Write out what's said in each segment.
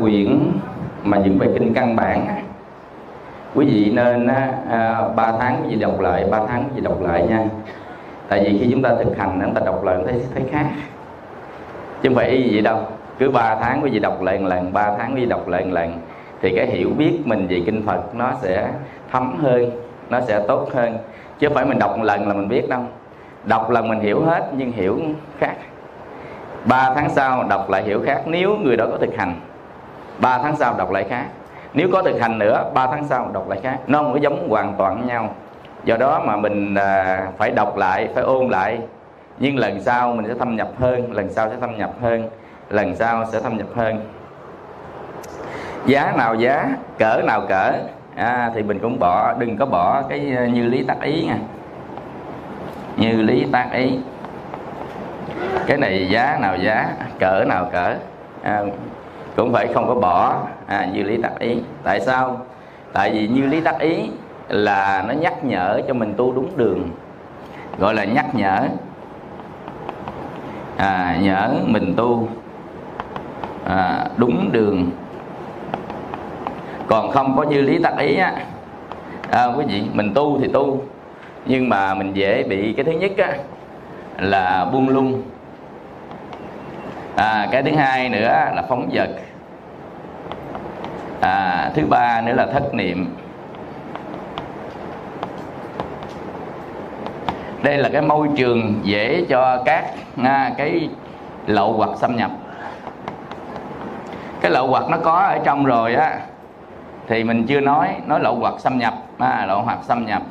quyển mà những bài kinh căn bản. Quý vị nên à, à 3 tháng quý vị đọc lại 3 tháng quý vị đọc lại nha. Tại vì khi chúng ta thực hành chúng ta đọc lại thấy thấy khác. Chứ không phải y gì đâu. Cứ 3 tháng quý vị đọc lại một lần 3 tháng quý vị đọc lại một lần thì cái hiểu biết mình về kinh Phật nó sẽ thấm hơn nó sẽ tốt hơn. Chứ không phải mình đọc một lần là mình biết đâu. Đọc lần mình hiểu hết nhưng hiểu khác. 3 tháng sau đọc lại hiểu khác. Nếu người đó có thực hành 3 tháng sau đọc lại khác. Nếu có thực hành nữa 3 tháng sau đọc lại khác. Nó không có giống hoàn toàn nhau. Do đó mà mình à, phải đọc lại phải ôn lại. Nhưng lần sau mình sẽ thâm nhập hơn lần sau sẽ thâm nhập hơn lần sau sẽ thâm nhập hơn. Giá nào giá cỡ nào cỡ à, thì mình cũng bỏ đừng có bỏ cái à, như lý tác ý nha. Như lý tác ý. Cái này giá nào giá cỡ nào cỡ à, cũng phải không có bỏ. À, như lý tác ý. Tại sao? Tại vì như lý tác ý là nó nhắc nhở cho mình tu đúng đường. Gọi là nhắc nhở. À, nhớ mình tu à, đúng đường. Còn không có như lý tác ý á à, quý vị mình tu thì tu. Nhưng mà mình dễ bị cái thứ nhất á là buông lung. À, cái thứ hai nữa là phóng vật à, thứ ba nữa là thất niệm. Đây là cái môi trường dễ cho các à, cái lậu hoặc xâm nhập. Cái lậu hoặc nó có ở trong rồi á thì mình chưa nói nói lậu hoặc xâm nhập à, lậu hoặc xâm nhập.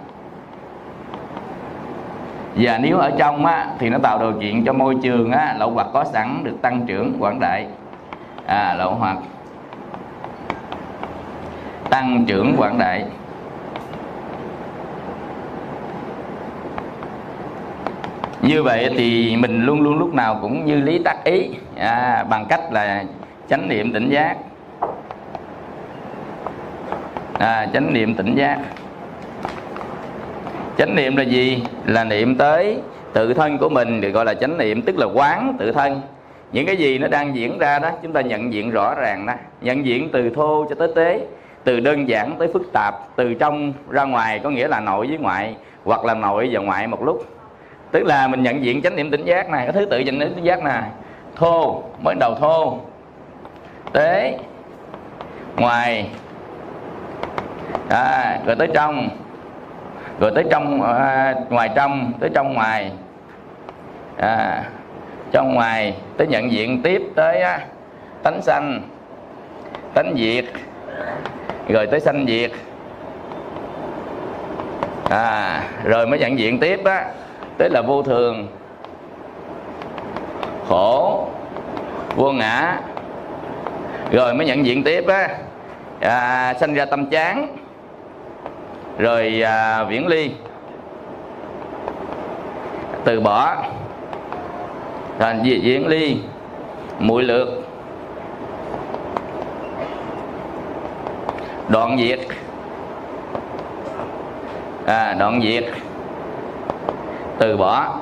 Và nếu ở trong á, thì nó tạo điều kiện cho môi trường á, lậu hoặc có sẵn được tăng trưởng quảng đại. À, lậu hoặc tăng trưởng quảng đại. Như vậy thì mình luôn luôn lúc nào cũng như lý tác ý à, bằng cách là chánh niệm tỉnh giác. À, chánh niệm tỉnh giác. Chánh niệm là gì? Là niệm tới tự thân của mình được gọi là chánh niệm tức là quán tự thân. Những cái gì nó đang diễn ra đó chúng ta nhận diện rõ ràng đó nhận diện từ thô cho tới tế từ đơn giản tới phức tạp từ trong ra ngoài có nghĩa là nội với ngoại hoặc là nội và ngoại một lúc. Tức là mình nhận diện chánh niệm tỉnh giác này có thứ tự chánh niệm tỉnh giác này thô mới đầu thô tế ngoài à, rồi tới trong rồi tới trong à, ngoài trong tới trong ngoài à, trong ngoài tới nhận diện tiếp tới á, tánh sanh tánh diệt rồi tới sanh diệt. À, rồi mới nhận diện tiếp á. Tới là vô thường khổ vô ngã. Rồi mới nhận diện tiếp á. À, sanh ra tâm chán. Rồi à, viễn ly. Từ bỏ. Thành viễn ly. Muội lược. Đoạn diệt. À, đoạn diệt. Từ bỏ.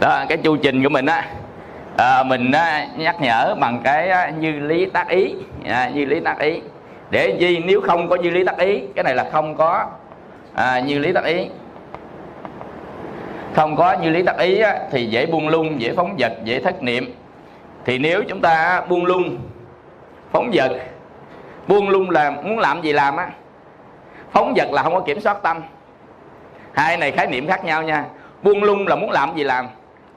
Đó cái chu trình của mình á à, mình á, nhắc nhở bằng cái á, như lý tác ý. À, như lý tác ý. Để gì nếu không có như lý tác ý cái này là không có à, như lý tác ý. Không có như lý tác ý á, thì dễ buông lung dễ phóng vật dễ thất niệm thì nếu chúng ta buông lung phóng vật buông lung là muốn làm gì làm á? Phóng vật là không có kiểm soát tâm. Hai này khái niệm khác nhau nha. Buông lung là muốn làm gì làm?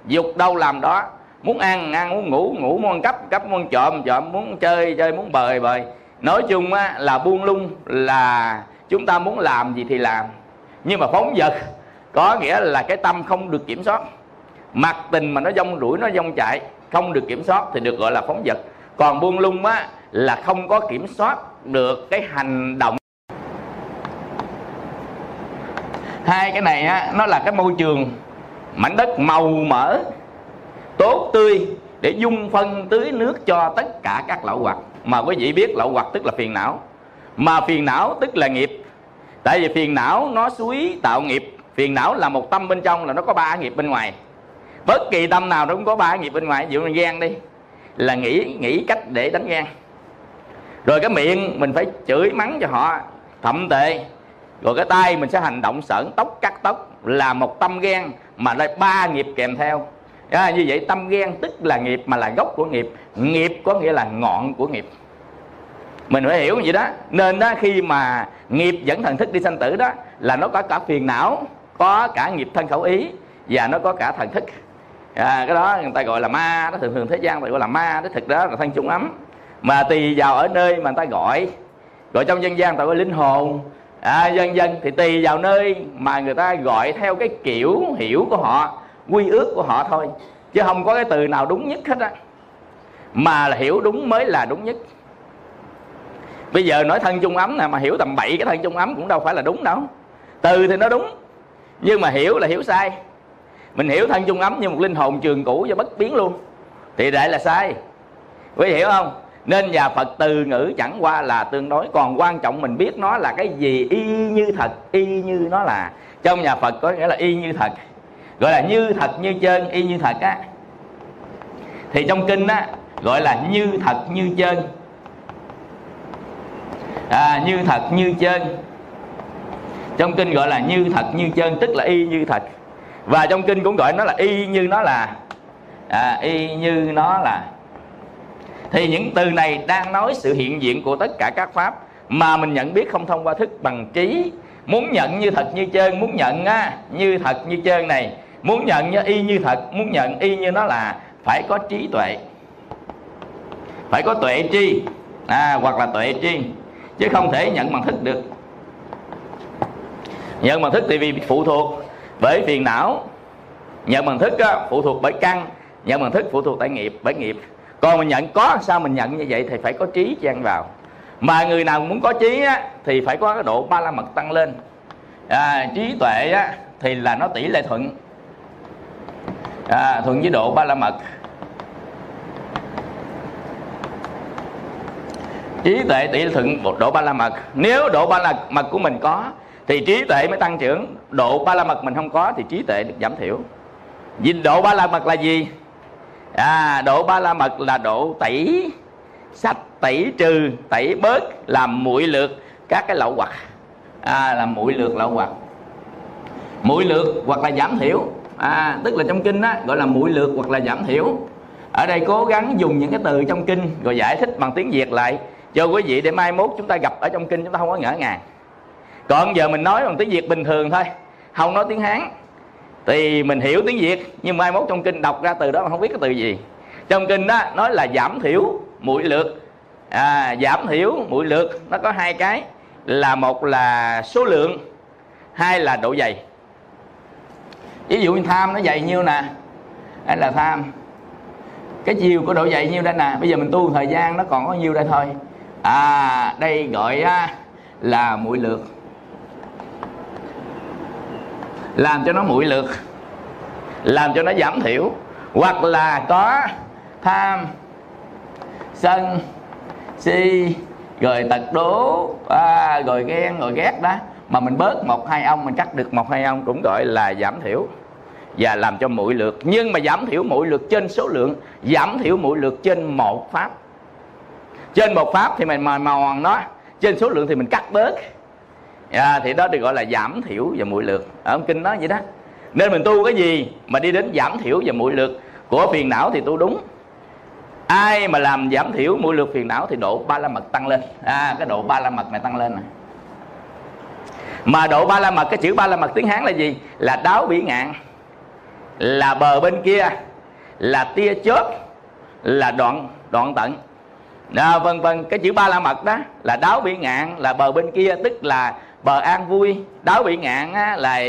Dục đâu làm đó. Muốn ăn ăn muốn ngủ ngủ muốn ăn cắp cắp muốn trộm trộm muốn chơi chơi muốn bời bời. Nói chung á, là buông lung là chúng ta muốn làm gì thì làm. Nhưng mà phóng vật có nghĩa là cái tâm không được kiểm soát. Mặc tình mà nó dông đuổi nó dông chạy không được kiểm soát thì được gọi là phóng vật. Còn buông lung á, là không có kiểm soát được cái hành động. Hai cái này á, nó là cái môi trường mảnh đất màu mỡ, tốt tươi để dung phân tưới nước cho tất cả các lậu hoặc mà quý vị biết lậu hoặc tức là phiền não. Mà phiền não tức là nghiệp. Tại vì phiền não nó suối tạo nghiệp. Phiền não là một tâm bên trong là nó có ba nghiệp bên ngoài bất kỳ tâm nào nó cũng có ba nghiệp bên ngoài. Ví dụ như ghen đi là nghĩ nghĩ cách để đánh ghen rồi cái miệng mình phải chửi mắng cho họ thậm tệ. Rồi cái tay mình sẽ hành động sởn tóc cắt tóc là một tâm ghen mà lại ba nghiệp kèm theo. À, như vậy tâm ghen tức là nghiệp mà là gốc của nghiệp. Nghiệp có nghĩa là ngọn của nghiệp. Mình phải hiểu vậy đó. Nên đó khi mà nghiệp dẫn thần thức đi sanh tử đó là nó có cả phiền não có cả nghiệp thân khẩu ý và nó có cả thần thức à, cái đó người ta gọi là ma đó thường thường thế gian người ta gọi là ma đó thực đó là thân chung ấm mà tùy vào ở nơi mà người ta gọi gọi trong dân gian người ta gọi linh hồn. À, dân dân thì tùy vào nơi mà người ta gọi theo cái kiểu hiểu của họ quy ước của họ thôi. Chứ không có cái từ nào đúng nhất hết á. Mà là hiểu đúng mới là đúng nhất. Bây giờ nói thân chung ấm nè mà hiểu tầm bậy cái thân chung ấm cũng đâu phải là đúng đâu. Từ thì nó đúng nhưng mà hiểu là hiểu sai mình hiểu thân chung ấm như một linh hồn trường cũ và bất biến luôn. Thì lại là sai. Quý hiểu không? Nên nhà phật từ ngữ chẳng qua là tương đối. Còn quan trọng mình biết nó là cái gì y như thật y như nó là. Trong nhà phật có nghĩa là y như thật. Gọi là như thật như chân y như thật á. Thì trong kinh á gọi là như thật như chân à, như thật như chân trong kinh gọi là như thật như chân tức là y như thật và trong kinh cũng gọi nó là y như nó là à, y như nó là. Thì những từ này đang nói sự hiện diện của tất cả các pháp mà mình nhận biết không thông qua thức bằng trí muốn nhận như thật như chân muốn nhận á, như thật như chân này. Muốn nhận như y như thật muốn nhận y như nó là phải có trí tuệ. Phải có tuệ tri à, hoặc là tuệ tri chứ không thể nhận bằng thức được. Nhận bằng thức thì vì phụ thuộc bởi phiền não nhận bằng thức á, phụ thuộc bởi căn nhận bằng thức phụ thuộc tại nghiệp bởi nghiệp. Còn mình nhận có sao mình nhận như vậy thì phải có trí chen vào. Mà người nào muốn có trí á, thì phải có cái độ ba la mật tăng lên. À, trí tuệ á, thì là nó tỷ lệ thuận. À, thuận với độ ba la mật. Trí tuệ tỷ lệ thuận độ ba la mật. Nếu độ ba la mật của mình có thì trí tuệ mới tăng trưởng. Độ ba la mật mình không có thì trí tuệ được giảm thiểu. Vì độ ba la mật là gì? À, độ ba la mật là độ tẩy sạch tẩy trừ tẩy bớt làm muội lược các cái lậu hoặc. À, làm muội lược lậu hoặc. Muội lược hoặc là giảm thiểu. À, tức là trong kinh á, gọi là muội lược hoặc là giảm thiểu. Ở đây cố gắng dùng những cái từ trong kinh rồi giải thích bằng tiếng việt lại cho quý vị để mai mốt chúng ta gặp ở trong kinh chúng ta không có ngỡ ngàng còn giờ mình nói bằng tiếng việt bình thường thôi không nói tiếng hán. Thì mình hiểu tiếng việt nhưng mai mốt trong kinh đọc ra từ đó mà không biết cái từ gì. Trong kinh đó nói là giảm thiểu mũi lượt à, giảm thiểu mũi lượt nó có hai cái. Là một là số lượng hai là độ dày. Ví dụ như tham nó dày nhiêu nè đây là tham. Cái chiều của độ dày nhiêu đây nè bây giờ mình tu thời gian nó còn có nhiêu đây thôi. À đây gọi là mũi lượt làm cho nó mũi lượt làm cho nó giảm thiểu. Hoặc là có tham sân si rồi tật đố à, rồi ghen rồi ghét đó. Mà mình bớt một hai ông mình cắt được một hai ông cũng gọi là giảm thiểu và làm cho mũi lượt nhưng mà giảm thiểu mũi lượt trên số lượng giảm thiểu mũi lượt trên một pháp. Trên một pháp thì mình mò mòn nó. Trên số lượng thì mình cắt bớt à, thì đó được gọi là giảm thiểu và mũi lượt ở kinh nói vậy đó. Nên mình tu cái gì mà đi đến giảm thiểu và mũi lượt của phiền não thì tu đúng. Ai mà làm giảm thiểu mũi lượt phiền não thì độ ba la mật tăng lên. À cái độ ba la mật này tăng lên này mà độ ba la mật cái chữ ba la mật tiếng hán là gì? Là đáo bỉ ngạn. Là bờ bên kia. Là tia chớp. Là đoạn đoạn tận. À, vân vân cái chữ ba la mật đó là đáo bỉ ngạn là bờ bên kia tức là bờ an vui đáo bị ngạn á, là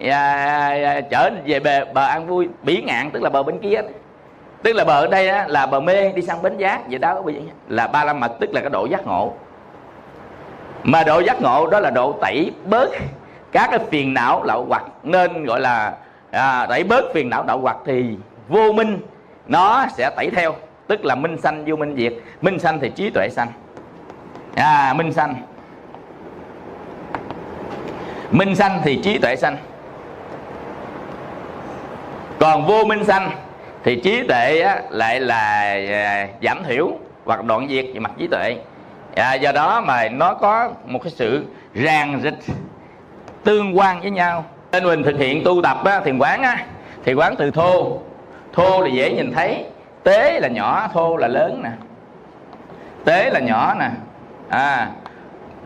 à, à, trở về bờ, bờ an vui bỉ ngạn tức là bờ bên kia. Tức là bờ ở đây á, là bờ mê đi sang bến giác vậy đó là ba la mật tức là cái độ giác ngộ. Mà độ giác ngộ đó là độ tẩy bớt các cái phiền não lậu hoặc nên gọi là à, tẩy bớt phiền não đậu hoặc thì vô minh nó sẽ tẩy theo. Tức là minh sanh vô minh diệt. Minh sanh thì trí tuệ sanh. À minh sanh minh sanh thì trí tuệ sanh. Còn vô minh sanh thì trí tuệ á, lại là à, giảm thiểu hoặc đoạn diệt về mặt trí tuệ. À, do đó mà nó có một cái sự ràng rịch tương quan với nhau. Nên mình thực hiện tu tập á, thiền quán á, thì quán từ thô. Thô là dễ nhìn thấy tế là nhỏ thô là lớn nè. Tế là nhỏ nè. À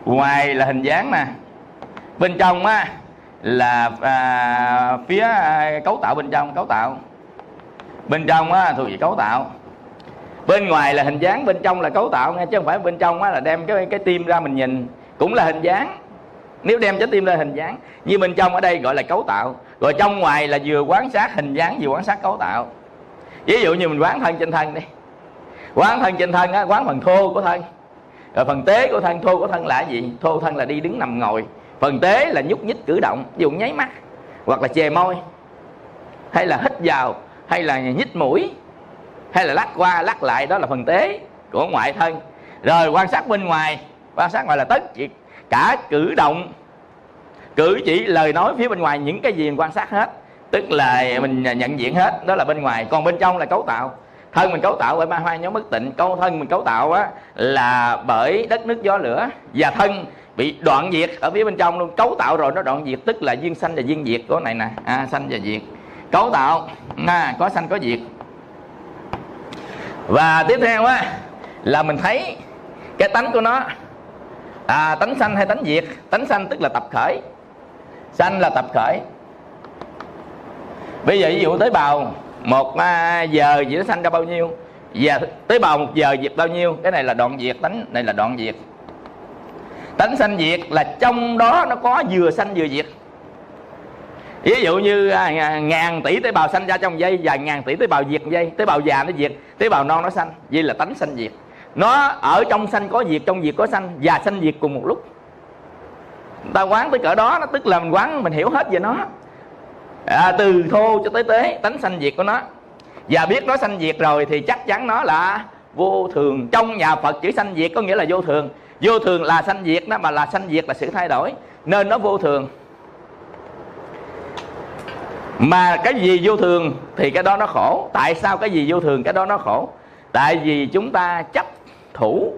ngoài là hình dáng nè bên trong á là à, phía à, cấu tạo bên trong cấu tạo. Bên trong á thuộc về cấu tạo. Bên ngoài là hình dáng bên trong là cấu tạo nghe chứ không phải bên trong á là đem cái cái tim ra mình nhìn. Cũng là hình dáng. Nếu đem trái tim lên hình dáng như bên trong ở đây gọi là cấu tạo. Rồi trong ngoài là vừa quan sát hình dáng vừa quan sát cấu tạo. Ví dụ như mình quán thân trên thân đi. Quán thân trên thân á quán phần thô của thân. Rồi phần tế của thân thô của thân là gì? Thô thân là đi đứng nằm ngồi phần tế là nhúc nhích cử động, ví dụ nháy mắt, hoặc là chè môi, hay là hít vào, hay là nhích mũi, hay là lắc qua, lắc lại, đó là phần tế của ngoại thân. Rồi quan sát bên ngoài, quan sát ngoài là tất cả cử động, cử chỉ lời nói phía bên ngoài, những cái gì mình quan sát hết, tức là mình nhận diện hết, đó là bên ngoài. Còn bên trong là cấu tạo. Thân mình cấu tạo bởi ba hoa nhóm bất tịnh, câu thân mình cấu tạo á, là bởi đất nước gió lửa, và thân bị đoạn diệt ở phía bên trong luôn. Cấu tạo rồi nó đoạn diệt. Tức là duyên sanh và duyên diệt. Của này nè. À, sanh và diệt. Cấu tạo. À, có sanh có diệt. Và tiếp theo á là mình thấy cái tánh của nó. À, tánh sanh hay tánh diệt? Tánh sanh tức là tập khởi. Sanh là tập khởi. Bây giờ ví dụ tế bào một à, giờ gì nó sanh ra bao nhiêu? Giờ tế bào một giờ diệt bao nhiêu? Cái này là đoạn diệt tánh này là đoạn diệt tánh sanh diệt là trong đó nó có vừa sanh vừa diệt. Ví dụ như à, ngàn tỷ tế bào sanh ra trong dây và ngàn tỷ tế bào diệt dây. Tế bào già nó diệt tế bào non nó sanh. Vậy là tánh sanh diệt. Nó ở trong sanh có diệt trong diệt có sanh và sanh diệt cùng một lúc. Ta quán tới cỡ đó nó tức là mình quán mình hiểu hết về nó. À, từ thô cho tới tế tánh sanh diệt của nó. Và biết nó sanh diệt rồi thì chắc chắn nó là vô thường. Trong nhà phật chữ sanh diệt có nghĩa là vô thường vô thường là sanh diệt đó, mà là sanh diệt là sự thay đổi. Nên nó vô thường. Mà cái gì vô thường thì cái đó nó khổ. Tại sao cái gì vô thường, cái đó nó khổ? Tại vì chúng ta chấp thủ.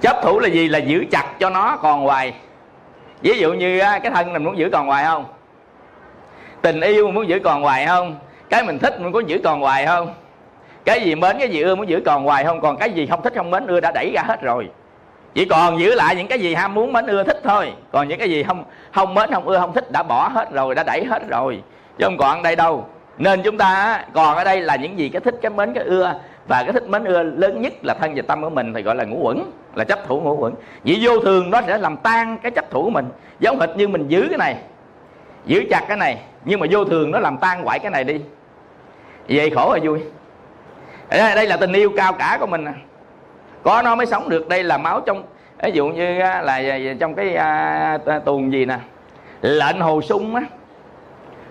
Chấp thủ là gì? Là giữ chặt cho nó còn hoài. Ví dụ như cái thân mình muốn giữ còn hoài không? Tình yêu muốn giữ còn hoài không? Cái mình thích mình có giữ còn hoài không? Cái gì mến, cái gì ưa muốn giữ còn hoài không, còn cái gì không thích không mến, ưa đã đẩy ra hết rồi. Chỉ còn giữ lại những cái gì ham muốn, mến, ưa, thích thôi. Còn những cái gì không không mến, không ưa, không thích đã bỏ hết rồi, đã đẩy hết rồi. Chứ không còn đây đâu. Nên chúng ta còn ở đây là những gì cái thích, cái mến, cái ưa. Và cái thích, mến, ưa lớn nhất là thân và tâm của mình thì gọi là ngũ quẩn, là chấp thủ ngũ quẩn. Vì vô thường nó sẽ làm tan cái chấp thủ của mình. Giống hệt như mình giữ cái này, giữ chặt cái này. Nhưng mà vô thường nó làm tan hoại cái này đi. Vậy khổ là vui? Đây là tình yêu cao cả của mình à. có nó mới sống được. Đây là máu trong ví dụ như là trong cái à, tuồng gì nè. Lệnh hồ sung á.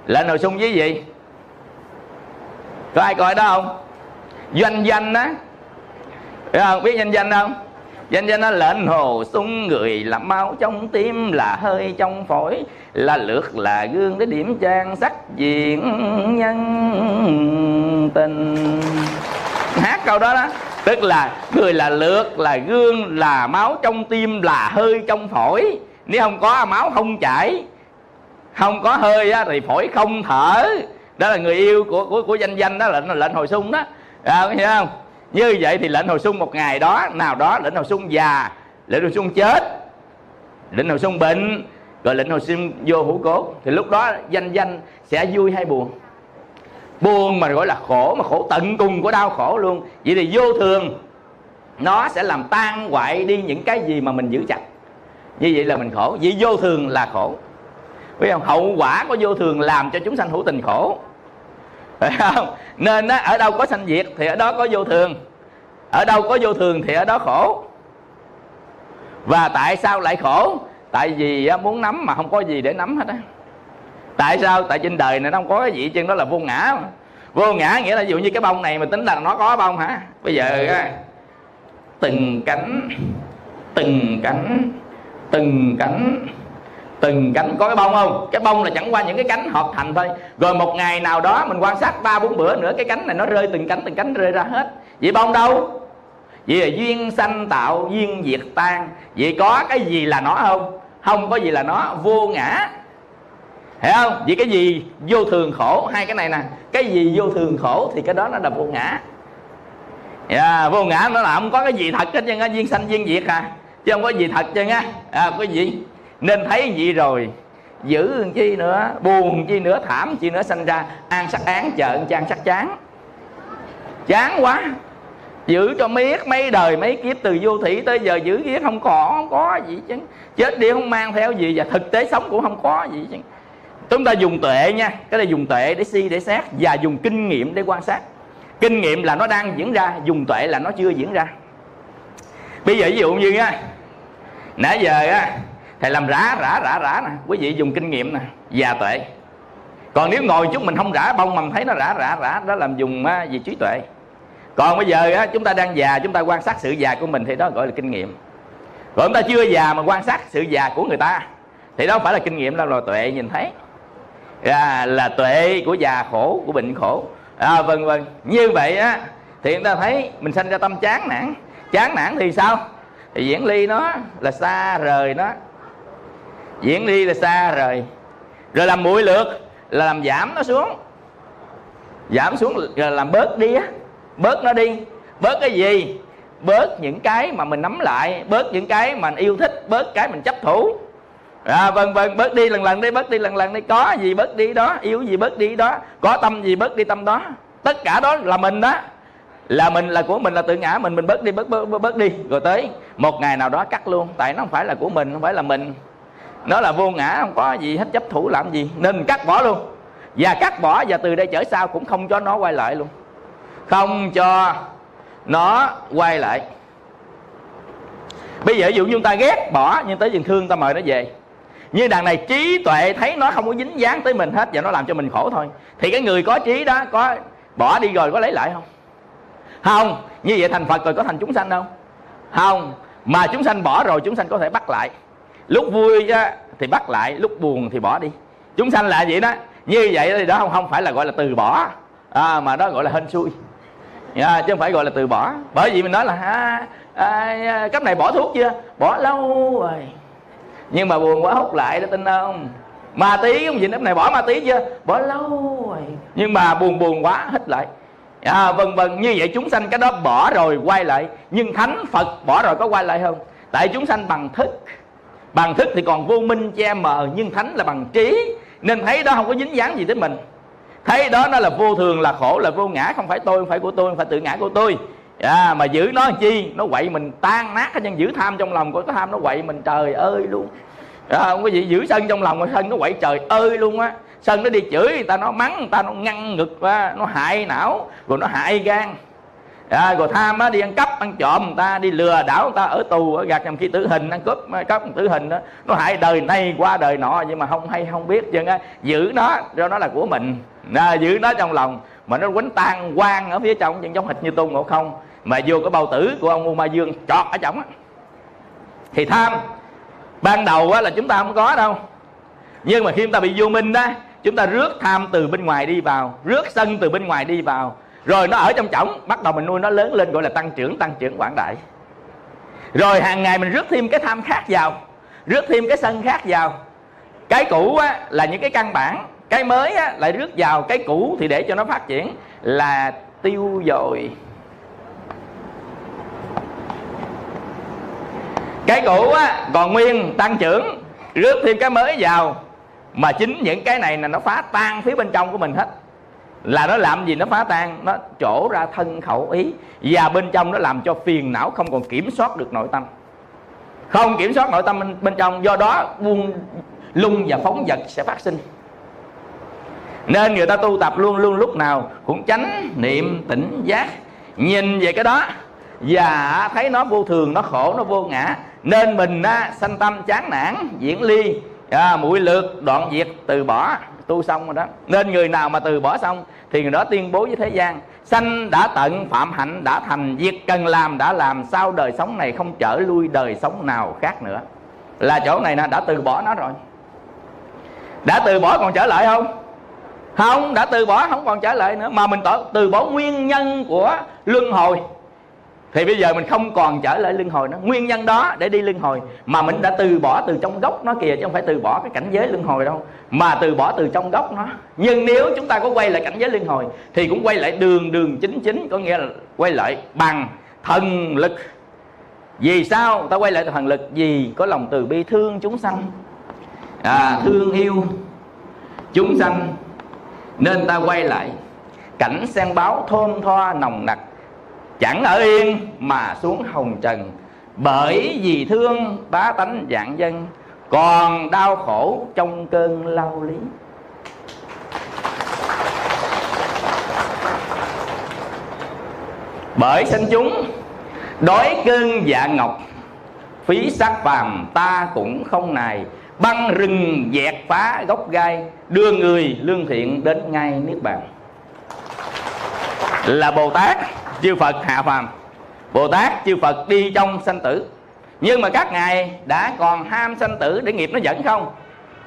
Lệnh hồ sung với gì? Có ai coi đó không? Doanh danh á. Biết không? Biết danh danh không? Danh danh nó lệnh hồ sung người là máu trong tim là hơi trong phổi là lượt là gương để điểm trang sắc diện nhân tình. Hát câu đó đó. Tức là người là lượt là gương là máu trong tim là hơi trong phổi. Nếu không có máu không chảy. Không có hơi á, thì phổi không thở. Đó là người yêu của của của danh danh đó là lệnh hồi sung đó. À, hiểu không? Như vậy thì lệnh hồi sung một ngày đó nào đó lệnh hồi sung già lệnh hồi sung chết lệnh hồi sung bệnh rồi lệnh hồi sinh vô hữu cốt. Thì lúc đó danh danh sẽ vui hay buồn? Buồn mà gọi là khổ mà khổ tận cùng của đau khổ luôn. Vậy thì vô thường nó sẽ làm tan hoại đi những cái gì mà mình giữ chặt. Như vậy là mình khổ. Vì vô thường là khổ. Biết không? Hậu quả của vô thường làm cho chúng sanh hữu tình khổ. Phải không? Nên á, ở đâu có sanh diệt thì ở đó có vô thường. Ở đâu có vô thường thì ở đó khổ. Và tại sao lại khổ? Tại vì muốn nắm mà không có gì để nắm hết á. Tại sao? Tại trên đời này nó không có cái gì chân đó là vô ngã mà. vô ngã nghĩa là ví dụ như cái bông này mà tính là nó có bông hả? Bây giờ từng cánh từng cánh từng cánh từng cánh có cái bông không? Cái bông là chẳng qua những cái cánh hợp thành thôi. Rồi một ngày nào đó mình quan sát ba bốn bữa nữa, cái cánh này nó rơi từng cánh từng cánh rơi ra hết. Vậy bông đâu? Vậy là duyên sanh tạo, duyên diệt tan. Vậy có cái gì là nó không? Không có gì là nó vô ngã. Hiểu không? Vậy cái gì? Vô thường khổ. Hai cái này nè. Cái gì vô thường khổ thì cái đó nó là vô ngã. Yeah, vô ngã nó là không có cái gì thật hết trơn á duyên sanh duyên diệt à. Chứ không có gì thật trơn á à, có gì nên thấy gì rồi? Giữ chi nữa? Buồn chi nữa? Thảm chi nữa? Sanh ra an sắc án chợn trang sắc chán. Chán quá giữ cho miết mấy đời mấy kiếp từ vô thủy tới giờ giữ kiếp không có không có gì chứ. Chết đi không mang theo gì và thực tế sống cũng không có gì chứ. Chúng ta dùng tuệ nha cái này dùng tuệ để si để xét và dùng kinh nghiệm để quan sát. Kinh nghiệm là nó đang diễn ra dùng tuệ là nó chưa diễn ra. Bây giờ ví dụ như á nãy giờ á thầy làm rã rã rã rã nè. Quý vị dùng kinh nghiệm nè và tuệ. Còn nếu ngồi chút mình không rã bông mà mình thấy nó rã rã rã đó làm dùng á, gì trí tuệ còn bây giờ á, chúng ta đang già chúng ta quan sát sự già của mình thì đó gọi là kinh nghiệm. Còn chúng ta chưa già mà quan sát sự già của người ta thì đó không phải là kinh nghiệm đâu là tuệ nhìn thấy. À, là tuệ của già khổ của bệnh khổ. À, vân vân như vậy á thì chúng ta thấy mình sanh ra tâm chán nản. Chán nản thì sao? Thì diễn ly nó là xa rời nó. Diễn ly là xa rời. Rồi làm mũi lượt là làm giảm nó xuống. Giảm xuống rồi làm bớt đi á bớt nó đi. Bớt cái gì? Bớt những cái mà mình nắm lại. Bớt những cái mà mình yêu thích. Bớt cái mình chấp thủ. À, vân vân bớt đi lần lần đi bớt đi lần lần đi. Có gì bớt đi đó. Yêu gì bớt đi đó. Có tâm gì bớt đi tâm đó. Tất cả đó là mình đó. Là mình là của mình là tự ngã mình. Mình bớt đi bớt bớt bớt, bớt đi. Rồi tới một ngày nào đó cắt luôn. Tại nó không phải là của mình không phải là mình. Nó là vô ngã không có gì hết. Chấp thủ làm gì. Nên cắt bỏ luôn. Và cắt bỏ và từ đây trở sau cũng không cho nó quay lại luôn không cho nó quay lại. Bây giờ ví dụ như chúng ta ghét bỏ nhưng tới dừng thương ta mời nó về. Như đằng này trí tuệ thấy nó không có dính dáng tới mình hết và nó làm cho mình khổ thôi. Thì cái người có trí đó có bỏ đi rồi có lấy lại không? Không. Như vậy thành phật rồi có thành chúng sanh không không. Mà chúng sanh bỏ rồi chúng sanh có thể bắt lại. Lúc vui thì bắt lại lúc buồn thì bỏ đi. Chúng sanh là vậy đó. Như vậy thì đó không không phải là gọi là từ bỏ. À, mà đó gọi là hên xui yeah, chứ không phải gọi là từ bỏ. Bởi vì mình nói là à, à, à, cấp này bỏ thuốc chưa? Bỏ lâu rồi. Nhưng mà buồn quá hút lại đó tin không? Ma tí không gì cấp này bỏ ma tí chưa? Bỏ lâu rồi. Nhưng mà buồn buồn quá hít lại. À, vân vân như vậy chúng sanh cái đó bỏ rồi quay lại. Nhưng thánh phật bỏ rồi có quay lại không? Tại chúng sanh bằng thức. Bằng thức thì còn vô minh che mờ nhưng thánh là bằng trí. Nên thấy đó không có dính dáng gì tới mình thấy đó nó là vô thường là khổ là vô ngã. Không phải tôi không phải của tôi không phải tự ngã của tôi. À, mà giữ nó chi? Nó quậy mình tan nát nhân giữ tham trong lòng. Của cái tham nó quậy mình trời ơi luôn. À, không có gì giữ sân trong lòng mà sân nó quậy trời ơi luôn á. Sân nó đi chửi người ta nó mắng người ta nó ngăn ngực ra nó hại não rồi nó hại gan. À, rồi tham á đi ăn cắp ăn trộm người ta đi lừa đảo người ta ở tù ở gạt nhầm khi tử hình ăn cướp cắp tử hình đó. Nó hại đời này qua đời nọ nhưng mà không hay không biết chứ á. Giữ nó do nó là của mình à, giữ nó trong lòng mà nó quánh tan quang ở phía trong những giống hệt như tôn ngộ không. Mà vô cái bao tử của ông U Ma Dương trọt ở trong á. Thì tham ban đầu á là chúng ta không có đâu. Nhưng mà khi chúng ta bị vô minh đó chúng ta rước tham từ bên ngoài đi vào rước sân từ bên ngoài đi vào. Rồi nó ở trong chổng bắt đầu mình nuôi nó lớn lên gọi là tăng trưởng tăng trưởng quảng đại. Rồi hàng ngày mình rước thêm cái tham khác vào rước thêm cái sân khác vào. Cái cũ á, là những cái căn bản cái mới á, lại rước vào cái cũ thì để cho nó phát triển là tiêu dội cái cũ á, còn nguyên tăng trưởng rước thêm cái mới vào. Mà chính những cái này là nó phá tan phía bên trong của mình hết. Là nó làm gì nó phá tan? Nó trổ ra thân khẩu ý. Và bên trong nó làm cho phiền não không còn kiểm soát được nội tâm. Không kiểm soát nội tâm bên, bên trong. Do đó buông lung và phóng vật sẽ phát sinh nên người ta tu tập luôn luôn lúc nào cũng tránh niệm tỉnh giác. Nhìn về cái đó và thấy nó vô thường nó khổ nó vô ngã. Nên mình á, sanh tâm chán nản diễn ly à, mũi lượt đoạn diệt từ bỏ tu xong rồi đó. Nên người nào mà từ bỏ xong thì người đó tuyên bố với thế gian sanh đã tận phạm hạnh đã thành việc cần làm đã làm sau đời sống này không trở lui đời sống nào khác nữa. Là chỗ này nè đã từ bỏ nó rồi. Đã từ bỏ còn trở lại không? Không đã từ bỏ không còn trở lại nữa. Mà mình từ bỏ nguyên nhân của luân hồi. Thì bây giờ mình không còn trở lại luân hồi nữa. Nguyên nhân đó để đi luân hồi. Mà mình đã từ bỏ từ trong gốc nó kìa chứ không phải từ bỏ cái cảnh giới luân hồi đâu. Mà từ bỏ từ trong gốc nó. Nhưng nếu chúng ta có quay lại cảnh giới luân hồi thì cũng quay lại đường đường chính chính có nghĩa là quay lại bằng thần lực. Vì sao ta quay lại thần lực? Vì có lòng từ bi thương chúng sanh. À, thương yêu chúng sanh nên ta quay lại, cảnh sen báo thơm tho nồng nặc, chẳng ở yên mà xuống hồng trần. Bởi vì thương bá tánh dạng dân, còn đau khổ trong cơn lao lý. Bởi sanh chúng, đói cơn dạ ngọc, phí sắc phàm ta cũng không nài băng rừng dẹt phá gốc gai đưa người lương thiện đến ngay niết bàn. Là bồ tát chư phật hạ phàm. Bồ tát chư phật đi trong sanh tử. Nhưng mà các ngài đã còn ham sanh tử để nghiệp nó dẫn không?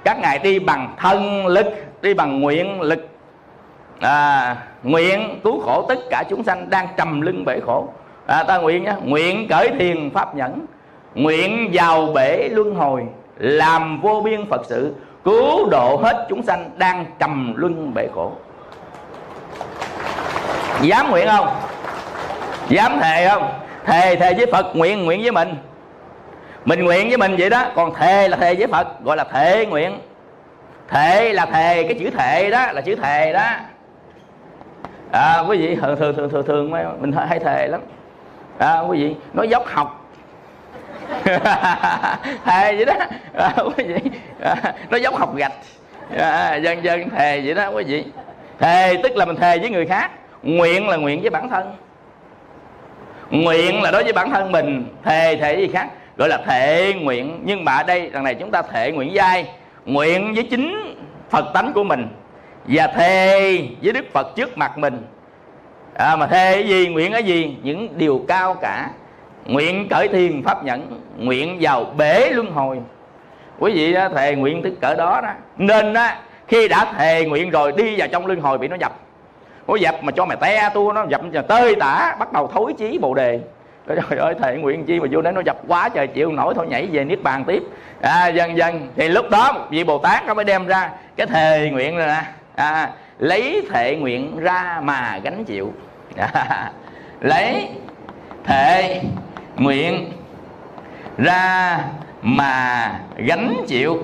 Các ngài đi bằng thân lực đi bằng nguyện lực. À, nguyện cứu khổ tất cả chúng sanh đang trầm lưng bể khổ. À, ta nguyện nhé nguyện cởi thiền pháp nhẫn nguyện vào bể luân hồi làm vô biên phật sự cứu độ hết chúng sanh đang trầm luân bể khổ dám nguyện không dám thề không thề thề với phật nguyện nguyện với mình mình nguyện với mình vậy đó còn thề là thề với phật gọi là thề nguyện thề là thề cái chữ thề đó là chữ thề đó à, quý vị thường thường thường thường, thường mình hay thề lắm à, quý vị nói dốc học thề vậy đó. À, quý vị. À, nó giống học gạch. À, dân dân thề vậy đó quý vị. Thề tức là mình thề với người khác. Nguyện là nguyện với bản thân. Nguyện là đối với bản thân mình. Thề thề gì khác. Gọi là thệ nguyện. Nhưng mà ở đây lần này chúng ta thệ nguyện giai nguyện với chính phật tánh của mình. Và thề với đức phật trước mặt mình. À, mà thề cái gì nguyện cái gì? Những điều cao cả nguyện cởi thiền pháp nhẫn nguyện vào bể luân hồi. Quý vị đó, thề nguyện tức cỡ đó đó. Nên đó, khi đã thề nguyện rồi đi vào trong luân hồi bị nó dập. Nó dập mà cho mày te tu nó dập mà tơi tả bắt đầu thối chí bồ đề. Trời ơi thề nguyện chi mà vô đấy nó dập quá trời chịu nổi thôi nhảy về niết bàn tiếp. À, dần dần. Thì lúc đó vị bồ tát nó mới đem ra cái thề nguyện rồi nè. À, lấy thệ nguyện ra mà gánh chịu. À, lấy thệ nguyện ra mà gánh chịu.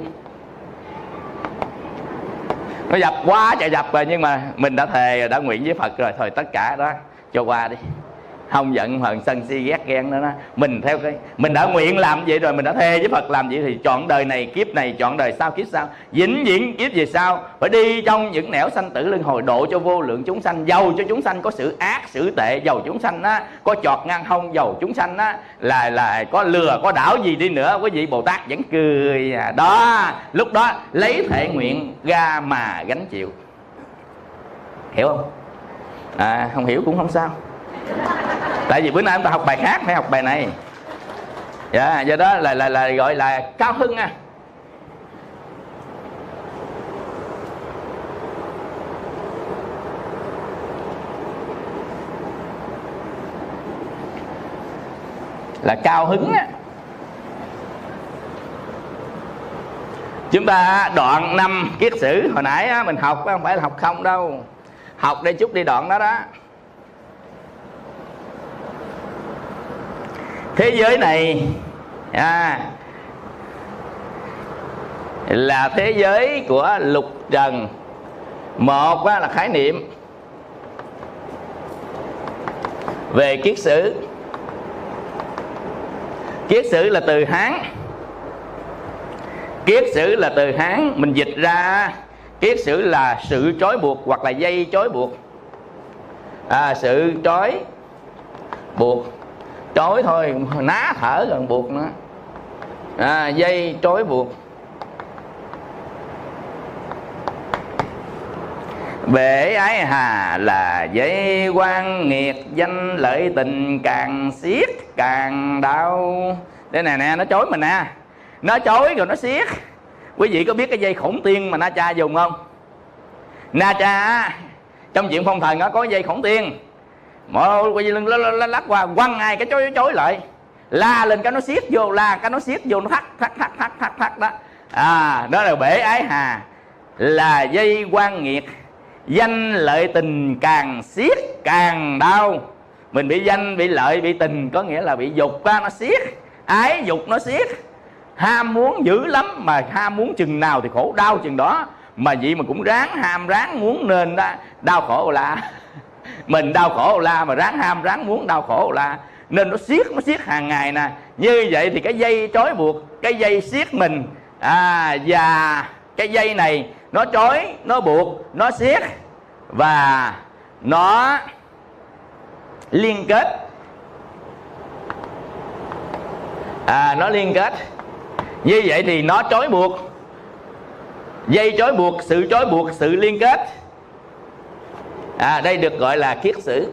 Nó dập quá trời dập rồi, nhưng mà mình đã thề đã nguyện với phật rồi, thôi tất cả đó, cho qua đi không giận hờn sân si ghét ghen nữa đó. Mình theo cái, mình đã nguyện làm vậy rồi, mình đã thề với phật làm vậy thì chọn đời này kiếp này, chọn đời sau kiếp sau. Vĩnh viễn kiếp về sau, phải đi trong những nẻo sanh tử luân hồi, độ cho vô lượng chúng sanh, giàu cho chúng sanh, có sự ác, sự tệ, giàu chúng sanh á, có chọt ngang hông, giàu chúng sanh á, là là có lừa, có đảo gì đi nữa, quý vị bồ tát vẫn cười à. đó, lúc đó lấy thể nguyện ra mà gánh chịu. Hiểu không? À không hiểu cũng không sao tại vì bữa nay chúng ta học bài khác phải học bài này. Dạ do đó là là là gọi là cao hưng à là cao hứng á. Chúng ta đoạn năm kiết sử hồi nãy á, mình học không phải là học không đâu. Học để chút đi đoạn đó đó. Thế giới này à, là thế giới của lục trần. Một là khái niệm về kiết sử. Kiết sử là từ hán. Kiết sử là từ hán mình dịch ra. Kiết sử là sự trói buộc hoặc là dây trói buộc. À, sự trói buộc trói thôi ná thở gần buộc nữa. À, dây trói buộc. Bể ái hà là dây quan nghiệt danh lợi tình càng siết càng đau. Đây nè nè nó chối mình nè. Nó chối rồi nó siết quý vị có biết cái dây khổng tiên mà na cha dùng không? Na cha trong chuyện phong thần nó có dây khổng tiên mọi quay lưng lắc qua, quăng ai cái chối chối lại. La lên cái nó xiết vô, la cái nó xiết vô, nó thắt thắt thắt thắt thắt thắt đó. À đó là bể ái hà. Là dây quan nghiệt. Danh lợi tình càng xiết càng đau. Mình bị danh, bị lợi, bị tình, có nghĩa là bị dục qua nó xiết ái dục nó xiết ham muốn dữ lắm, mà ham muốn chừng nào thì khổ, đau chừng đó. Mà vậy mà cũng ráng ham, ráng muốn nên đó, đau khổ là mình đau khổ la mà ráng ham, ráng muốn đau khổ la. Nên nó siết nó siết hàng ngày nè. Như vậy thì cái dây trói buộc, cái dây siết mình à và cái dây này nó trói, nó buộc, nó siết và nó liên kết. À nó liên kết. Như vậy thì nó trói buộc. Dây trói buộc, sự trói buộc, sự liên kết à đây được gọi là kiết sử.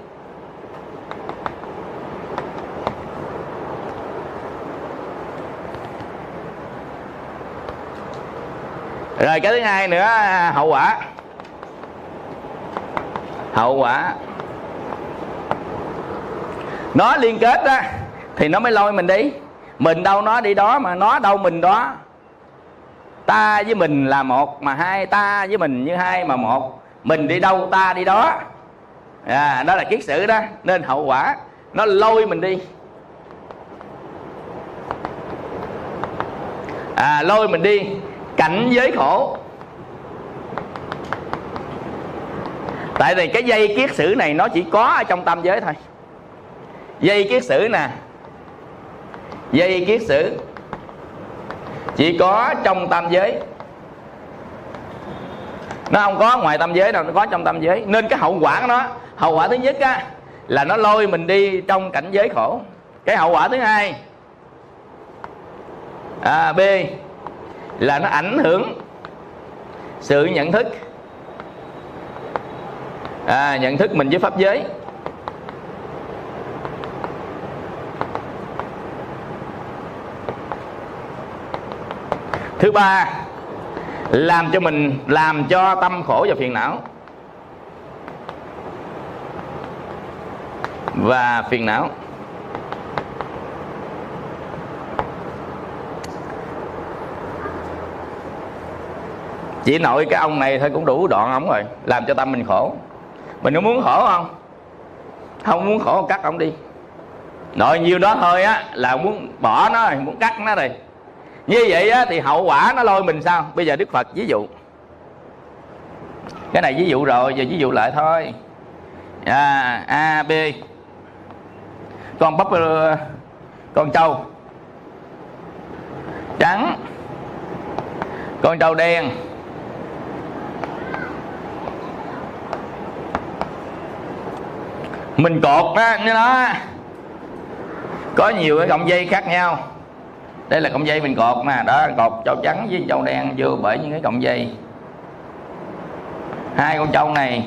Rồi, cái thứ hai nữa à, hậu quả. Hậu quả. Nó liên kết á, thì nó mới lôi mình đi. Mình đâu nó đi đó mà nó đâu mình đó. Ta với mình là một mà hai, ta với mình như hai mà một mình đi đâu ta đi đó. À, đó là kiết sử đó nên hậu quả nó lôi mình đi. À, lôi mình đi cảnh giới khổ. Tại vì cái dây kiết sử này nó chỉ có ở trong tam giới thôi. Dây kiết sử nè dây kiết sử chỉ có trong tam giới nó không có ngoài tâm giới đâu nó có trong tâm giới. Nên cái hậu quả của nó hậu quả thứ nhất á là nó lôi mình đi trong cảnh giới khổ. Cái hậu quả thứ hai à, b là nó ảnh hưởng sự nhận thức. À, nhận thức mình với pháp giới. Thứ ba làm cho mình làm cho tâm khổ và phiền não. Và phiền não. Chỉ nội cái ông này thôi cũng đủ đoạn ổng rồi, làm cho tâm mình khổ. Mình có muốn khổ không? Không muốn khổ, cắt ông đi. Nội nhiêu đó thôi á, là muốn bỏ nó rồi, muốn cắt nó rồi như vậy á, thì hậu quả nó lôi mình sao? Bây giờ đức phật ví dụ. Cái này ví dụ rồi giờ ví dụ lại thôi. À, a b. Con bắp ờ, con trâu. Trắng. Con trâu đen. Mình cột á như nó có nhiều cái cọng dây khác nhau đây là cọng dây mình cột nè đó cột trâu trắng với trâu đen vô bởi những cái cọng dây. Hai con trâu này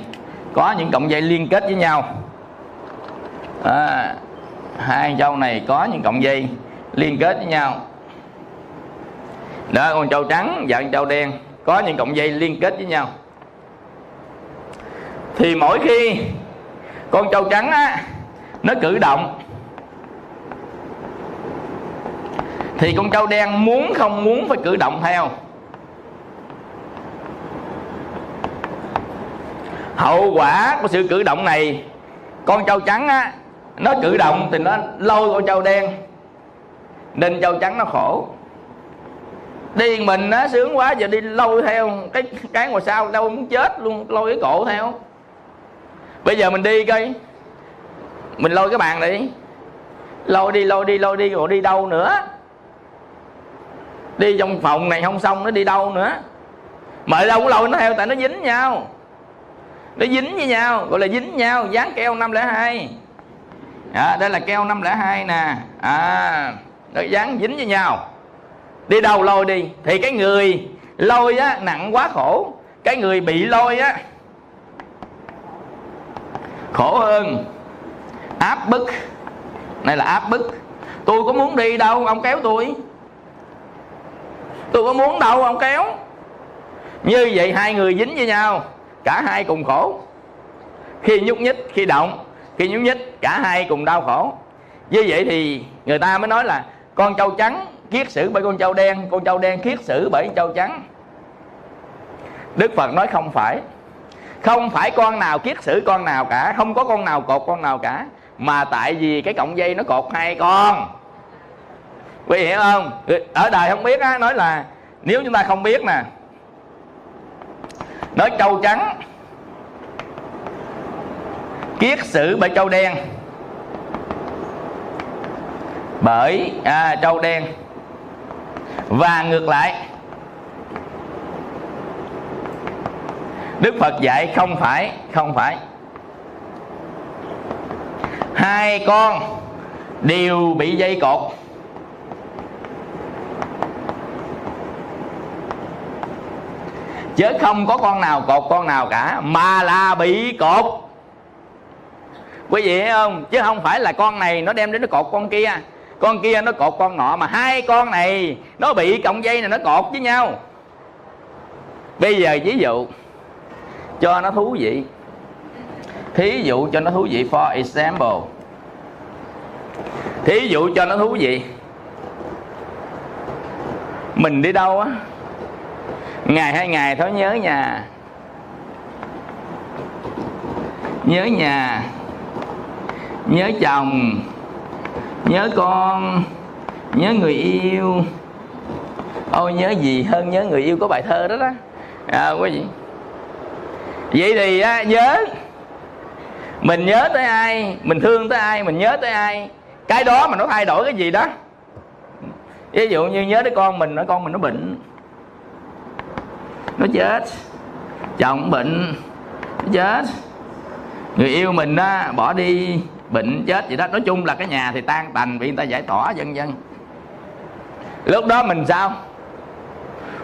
có những cọng dây liên kết với nhau. À, hai trâu này có những cọng dây liên kết với nhau. Đó con trâu trắng và con trâu đen có những cọng dây liên kết với nhau. Thì mỗi khi con trâu trắng á nó cử động thì con trâu đen muốn không muốn phải cử động theo. Hậu quả của sự cử động này, con trâu trắng á, nó cử động thì nó lôi con trâu đen nên trâu trắng nó khổ. Đi mình nó sướng quá, giờ đi lôi theo. Cái cái ngoài sau đâu muốn chết luôn, lôi cái cổ theo. Bây giờ mình đi coi. Mình lôi cái bàn đi. Lôi đi lôi đi lôi đi, rồi đi đâu nữa? Đi trong phòng này không xong nó đi đâu nữa? Mà đâu cũng lôi nó theo tại nó dính nhau. Nó dính với nhau gọi là dính nhau dán keo năm lẻ hai. À, đây là keo 502 nè. À, nó dán dính với nhau. Đi đâu lôi đi? Thì cái người lôi á nặng quá khổ. Cái người bị lôi á khổ hơn. Áp bức. Này là áp bức. Tôi có muốn đi đâu? Ông kéo tôi tôi có muốn đâu, ông kéo. Như vậy hai người dính với nhau, cả hai cùng khổ. Khi nhúc nhích, khi động, khi nhúc nhích, cả hai cùng đau khổ. Như vậy thì người ta mới nói là, con trâu trắng kiết xử bởi con trâu đen, con trâu đen kiết xử bởi con trâu trắng. Đức phật nói không phải. Không phải con nào kiết xử con nào cả, không có con nào cột con nào cả, mà tại vì cái cọng dây nó cột hai con quý vị hiểu không? Ờ, ở đời không biết á nói là nếu chúng ta không biết nè nói trâu trắng kiết sử bởi trâu đen. Bởi à, trâu đen. Và ngược lại đức phật dạy không phải không phải. Hai con đều bị dây cột. Chứ không có con nào cột con nào cả, mà là bị cột. Quý vị thấy không? Chứ không phải là con này nó đem đến nó cột con kia. Con kia nó cột con nọ, mà hai con này nó bị cọng dây này nó cột với nhau. Bây giờ ví dụ cho nó thú vị. Thí dụ cho nó thú vị, for example. Thí dụ cho nó thú vị. Mình đi đâu á? Ngày hai ngày thôi nhớ nhà. Nhớ nhà. Nhớ chồng. Nhớ con. Nhớ người yêu. Ôi nhớ gì hơn nhớ người yêu có bài thơ đó đó. À, quý vị vậy thì á, nhớ. Mình nhớ tới ai mình thương tới ai mình nhớ tới ai. Cái đó mà nó thay đổi cái gì đó. Ví dụ như nhớ tới con mình nó con mình nó bệnh nó chết. Chồng bệnh nó chết. Người yêu mình á bỏ đi bệnh chết gì đó. Nói chung là cái nhà thì tan tành bị người ta giải tỏa vân vân. Lúc đó mình sao?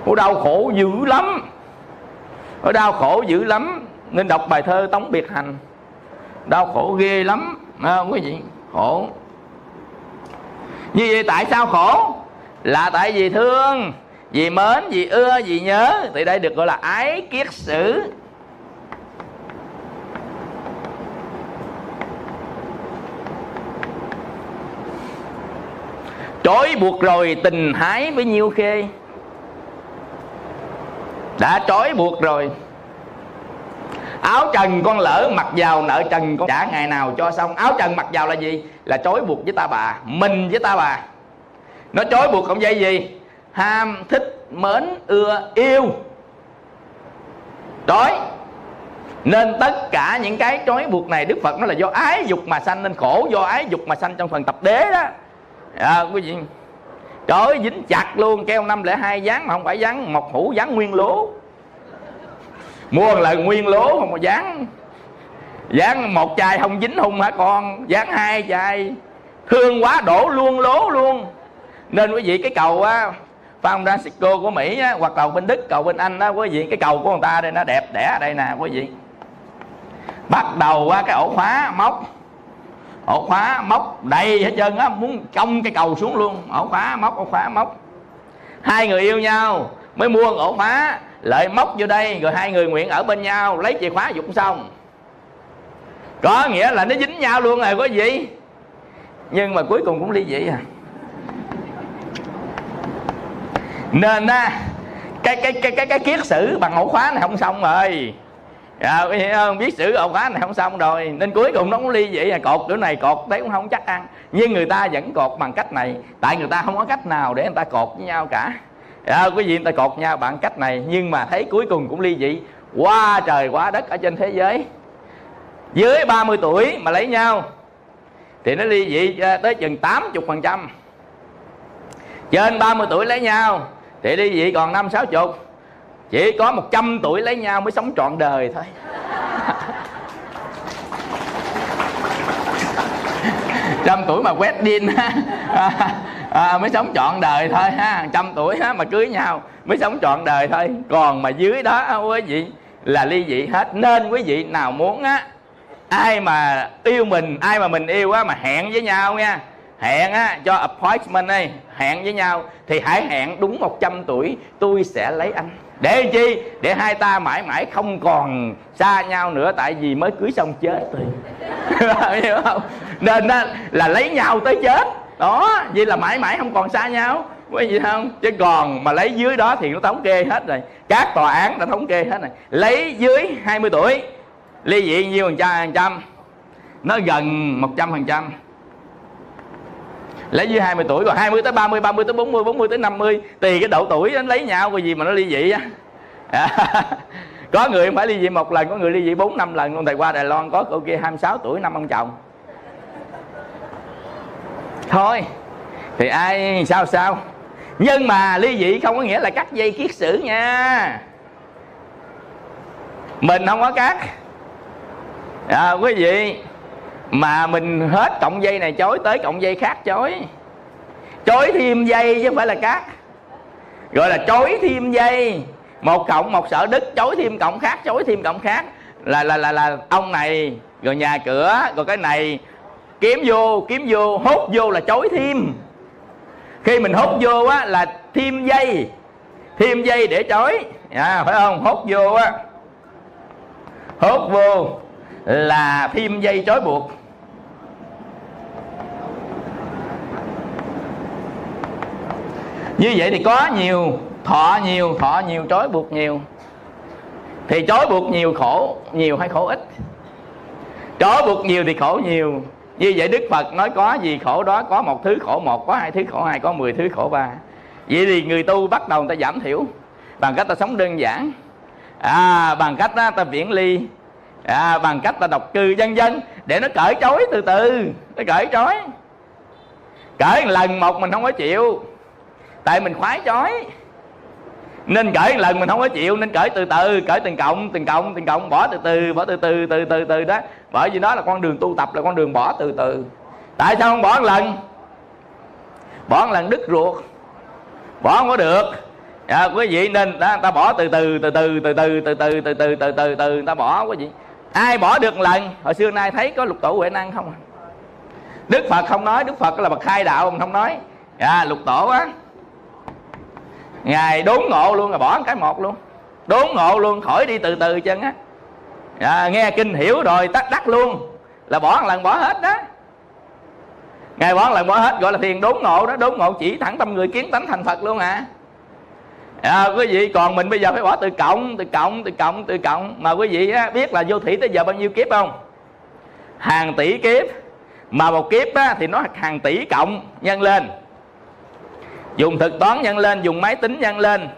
Ủa đau khổ dữ lắm. Ủa đau khổ dữ lắm. Nên đọc bài thơ Tống Biệt Hành. Đau khổ ghê lắm. À, không quý vị Khổ. Như vậy tại sao khổ? Là tại vì thương. Vì mến, vì ưa, vì nhớ Thì đây được gọi là ái kiết sử. Trói buộc rồi tình hái với nhiêu khê? Đã trói buộc rồi. Áo trần con lỡ mặc vào nợ trần con trả ngày nào cho xong. Áo trần mặc vào là gì? Là trói buộc với ta bà mình với ta bà. Nó trói buộc không dây gì ham thích mến ưa yêu. Trói nên tất cả những cái trói buộc này đức phật nói là do ái dục mà sanh nên khổ do ái dục mà sanh trong phần tập đế đó. À, quý vị. Trời ơi dính chặt luôn keo năm lẻ hai dán mà không phải dán một hũ dán nguyên lố. Mua là nguyên lố không mà dán dán một chai không dính hung hả con? Dán hai chai. Thương quá đổ luôn lố luôn. Nên quý vị cái cầu á San Francisco của Mỹ á, hoặc cầu bên Đức cầu bên Anh đó quý vị cái cầu của người ta đây nó đẹp đẽ ở đây nè quý vị bắt đầu qua cái ổ khóa móc. Ổ khóa móc đầy hết trơn á muốn cong cái cầu xuống luôn. Ổ khóa móc ổ khóa móc. Hai người yêu nhau mới mua ổ khóa lợi móc vô đây rồi hai người nguyện ở bên nhau lấy chìa khóa dụng xong. Có nghĩa là nó dính nhau luôn rồi quý vị nhưng mà cuối cùng cũng ly dị à. Nên á cái cái cái cái cái kiết sử bằng ổ khóa này không xong rồi. À, không? Biết sử ổ khóa này không xong rồi. Nên cuối cùng nó cũng ly vậy à cột chỗ này cột đấy cũng không chắc ăn. Nhưng người ta vẫn cột bằng cách này. Tại người ta không có cách nào để người ta cột với nhau cả. À, quý vị người ta cột nhau bằng cách này. Nhưng mà thấy cuối cùng cũng ly dị. Qua trời quá đất ở trên thế giới. Dưới 30 tuổi mà lấy nhau thì nó ly dị à, tới chừng 80 phần trăm. Trên 30 tuổi lấy nhau thì ly dị còn năm sáu chục. Chỉ có 100 tuổi lấy nhau mới sống trọn đời thôi. Trăm tuổi mà quét đin à, à, mới sống trọn đời thôi ha. Trăm tuổi ha, mà cưới nhau mới sống trọn đời thôi. Còn mà dưới đó quý vị là ly dị hết. Nên quý vị nào muốn á ai mà yêu mình ai mà mình yêu á mà hẹn với nhau nha hẹn á cho appointment ấy, hẹn với nhau, thì hãy hẹn đúng 100 tuổi, tôi sẽ lấy anh. Để chi? Để hai ta mãi mãi không còn xa nhau nữa, tại vì mới cưới xong chết rồi. Hiểu không? Nên đó là lấy nhau tới chết. Đó, vậy là mãi mãi không còn xa nhau. Quý vị không? Chứ còn mà lấy dưới đó thì nó thống kê hết rồi. Các tòa án đã thống kê hết rồi. Lấy dưới 20 tuổi, ly dị nhiêu phần trăm? Nó gần một trăm phần trăm lấy dưới 20 tuổi còn 20 tới 30 30 tới 40 40 tới 50 tùy cái độ tuổi nó lấy nhau cái gì mà nó ly dị á. Có người không phải ly dị một lần có người ly dị bốn năm lần. Luôn thầy qua Đài Loan có cô kia 26 tuổi năm ông chồng. Thôi thì ai sao sao? Nhưng mà ly dị không có nghĩa là cắt dây kiết sử nha. Mình không có cắt. À, quý vị mà mình hết cộng dây này chối tới cộng dây khác chối. Chối thêm dây chứ không phải là cắt gọi là chối thêm dây. Một cộng một sở đức chối thêm cộng khác chối thêm cộng khác. Là là là là ông này rồi nhà cửa rồi cái này. Kiếm vô kiếm vô hút vô là chối thêm. Khi mình hút vô á là thêm dây. Thêm dây để chối. À, phải không? Hút vô á. Hút vô là phim dây trói buộc. Như vậy thì có nhiều thọ nhiều thọ nhiều trói buộc nhiều. Thì trói buộc nhiều khổ nhiều hay khổ ít? Trói buộc nhiều thì khổ nhiều. Như vậy đức phật nói có gì khổ đó có một thứ khổ một có hai thứ khổ hai có mười thứ khổ ba. Vậy thì người tu bắt đầu người ta giảm thiểu bằng cách ta sống đơn giản. À, bằng cách ta viễn ly à, bằng cách ta độc cư dân dân để nó cởi trói từ từ nó cởi trói cởi lần một mình không có chịu tại mình khoái trói nên cởi lần mình không có chịu nên cởi từ từ cởi từng cộng từng cộng từng cộng bỏ từ từ bỏ từ từ từ từ từ đó bởi vì đó là con đường tu tập là con đường bỏ từ từ tại sao không bỏ một lần bỏ một lần đứt ruột bỏ không có được à, quý vị nên đó, ta bỏ từ từ từ từ từ từ từ từ từ từ từ từ từ ta bỏ quý vị ai bỏ được một lần? Hồi xưa nay thấy có lục tổ huệ năng không à? đức phật không nói đức phật là bậc khai đạo không nói. À, lục tổ á. Ngài đốn ngộ luôn rồi bỏ cái một luôn. Đốn ngộ luôn khỏi đi từ từ chân á. À, nghe kinh hiểu rồi tắt đắc luôn. Là bỏ một lần bỏ hết đó. Ngài bỏ một lần bỏ hết gọi là thiền đốn ngộ đó. Đốn ngộ chỉ thẳng tâm người kiến tánh thành phật luôn à à, quý vị còn mình bây giờ phải bỏ từ cộng từ cộng từ cộng từ cộng mà quý vị á, biết là vô thủy tới giờ bao nhiêu kiếp không? Hàng tỷ kiếp. Mà một kiếp á, thì nó hàng tỷ cộng nhân lên. Dùng thực toán nhân lên dùng máy tính nhân lên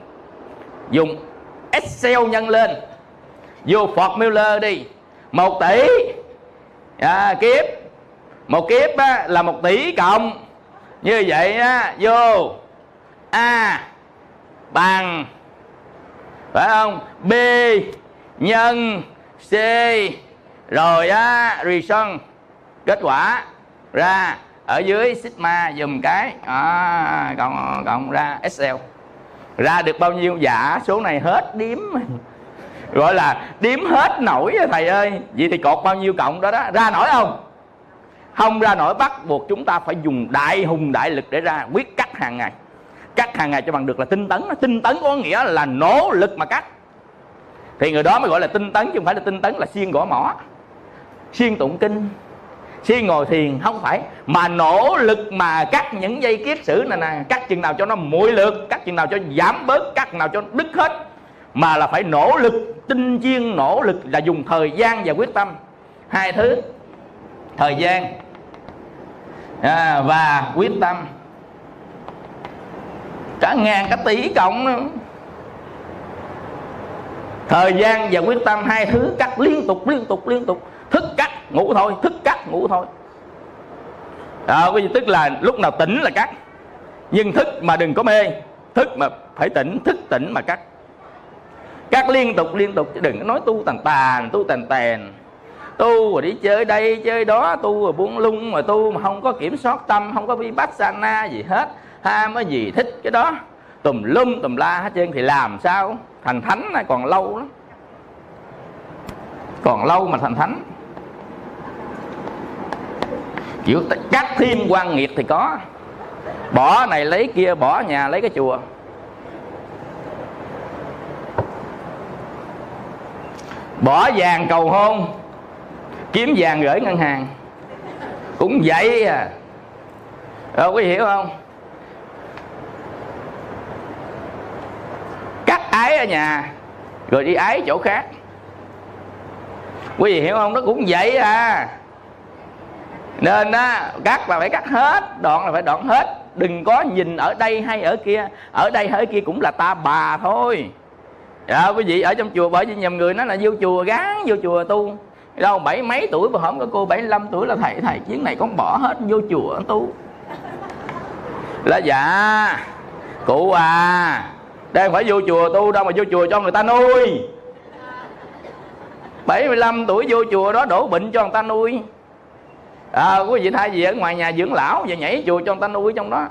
dùng excel nhân lên vô formula đi. Một tỷ. À, kiếp. Một kiếp á, là một tỷ cộng. Như vậy á, vô. A bằng phải không? B nhân c. Rồi á reason. Kết quả ra ở dưới sigma dùm cái. À, cộng cộng ra excel. Ra được bao nhiêu? Dạ số này hết điếm gọi là điếm hết nổi rồi thầy ơi. Vậy thì cột bao nhiêu cộng đó đó. Ra nổi không? Không ra nổi bắt buộc chúng ta phải dùng đại hùng đại lực để ra quyết cắt hàng ngày cắt hàng ngày cho bằng được là tinh tấn. Tinh tấn có nghĩa là nỗ lực mà cắt thì người đó mới gọi là tinh tấn chứ không phải là tinh tấn là xiên gõ mỏ xiên tụng kinh xiên ngồi thiền không phải. Mà nỗ lực mà cắt những dây kiết sử này nè cắt chừng nào cho nó muội lượt cắt chừng nào cho giảm bớt cắt nào cho đứt hết. Mà là phải nỗ lực tinh chiên nỗ lực là dùng thời gian và quyết tâm. Hai thứ thời gian à, và quyết tâm cả ngàn cả tỷ cộng nữa. Thời gian và quyết tâm hai thứ cắt liên tục liên tục liên tục. Thức cắt, ngủ thôi, thức cắt, ngủ thôi. Đó cái gì tức là lúc nào tỉnh là cắt. Nhưng thức mà đừng có mê, thức mà phải tỉnh, thức tỉnh mà cắt. Cắt liên tục liên tục, chứ đừng có nói tu tàn tàn, tu tàn tàn. Tu rồi đi chơi đây, chơi đó, tu rồi buông lung mà tu mà không có kiểm soát tâm, không có vipassana gì hết ham cái gì thích cái đó. Tùm lum, tùm la hết trơn, thì làm sao? Thành thánh này còn lâu lắm. Còn lâu mà thành thánh. Kiểu cắt thêm quan nghiệt thì có. Bỏ này lấy kia, bỏ nhà lấy cái chùa. Bỏ vàng cầu hôn, kiếm vàng gửi ngân hàng. Cũng vậy à. Đâu có hiểu không cắt ái ở nhà, rồi đi ái chỗ khác. Quý vị hiểu không? Nó cũng vậy à. Nên á, cắt là phải cắt hết, đoạn là phải đoạn hết. Đừng có nhìn ở đây hay ở kia. Ở đây hay ở kia cũng là ta bà thôi. Dạ quý vị ở trong chùa, bởi vì nhầm người nó là vô chùa, gán vô chùa tu. Đâu, bảy mấy tuổi mà không có cô 75 tuổi là thầy thầy chuyến này con bỏ hết vô chùa tu. Là dạ cụ à đang phải vô chùa tu đâu mà vô chùa cho người ta nuôi. 75 tuổi vô chùa đó đổ bệnh cho người ta nuôi. À, quý vị thay gì ở ngoài nhà dưỡng lão và nhảy chùa cho người ta nuôi trong đó?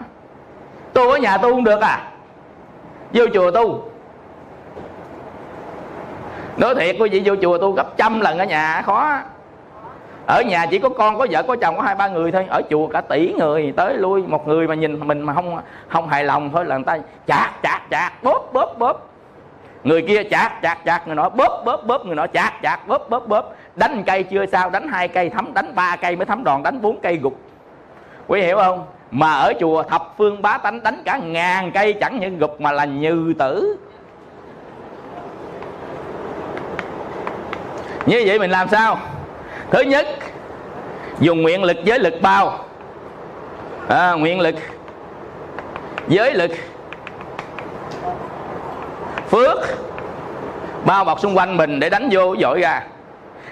Tu ở nhà tu không được à? Vô chùa tu. Nói thiệt quý vị vô chùa tu gấp trăm lần ở nhà khó ở nhà chỉ có con, có vợ, có chồng, có hai, ba người thôi. Ở chùa cả tỷ người tới lui, một người mà nhìn mình mà không không hài lòng thôi là người ta chạc chạc chạc, bóp bóp bóp. Người kia chạc chạc chạc, người nọ bóp bóp bóp, người nọ chạc chạc, bóp bóp bóp. Đánh cây chưa sao, đánh hai cây thấm, đánh ba cây mới thấm đòn, đánh bốn cây gục. Quý hiểu không? Mà ở chùa thập phương bá tánh, đánh cả ngàn cây chẳng những gục mà là như tử. Như vậy mình làm sao? Thứ nhất dùng nguyện lực giới lực bao. À, nguyện lực giới lực. Phước bao bọc xung quanh mình để đánh vô dội ra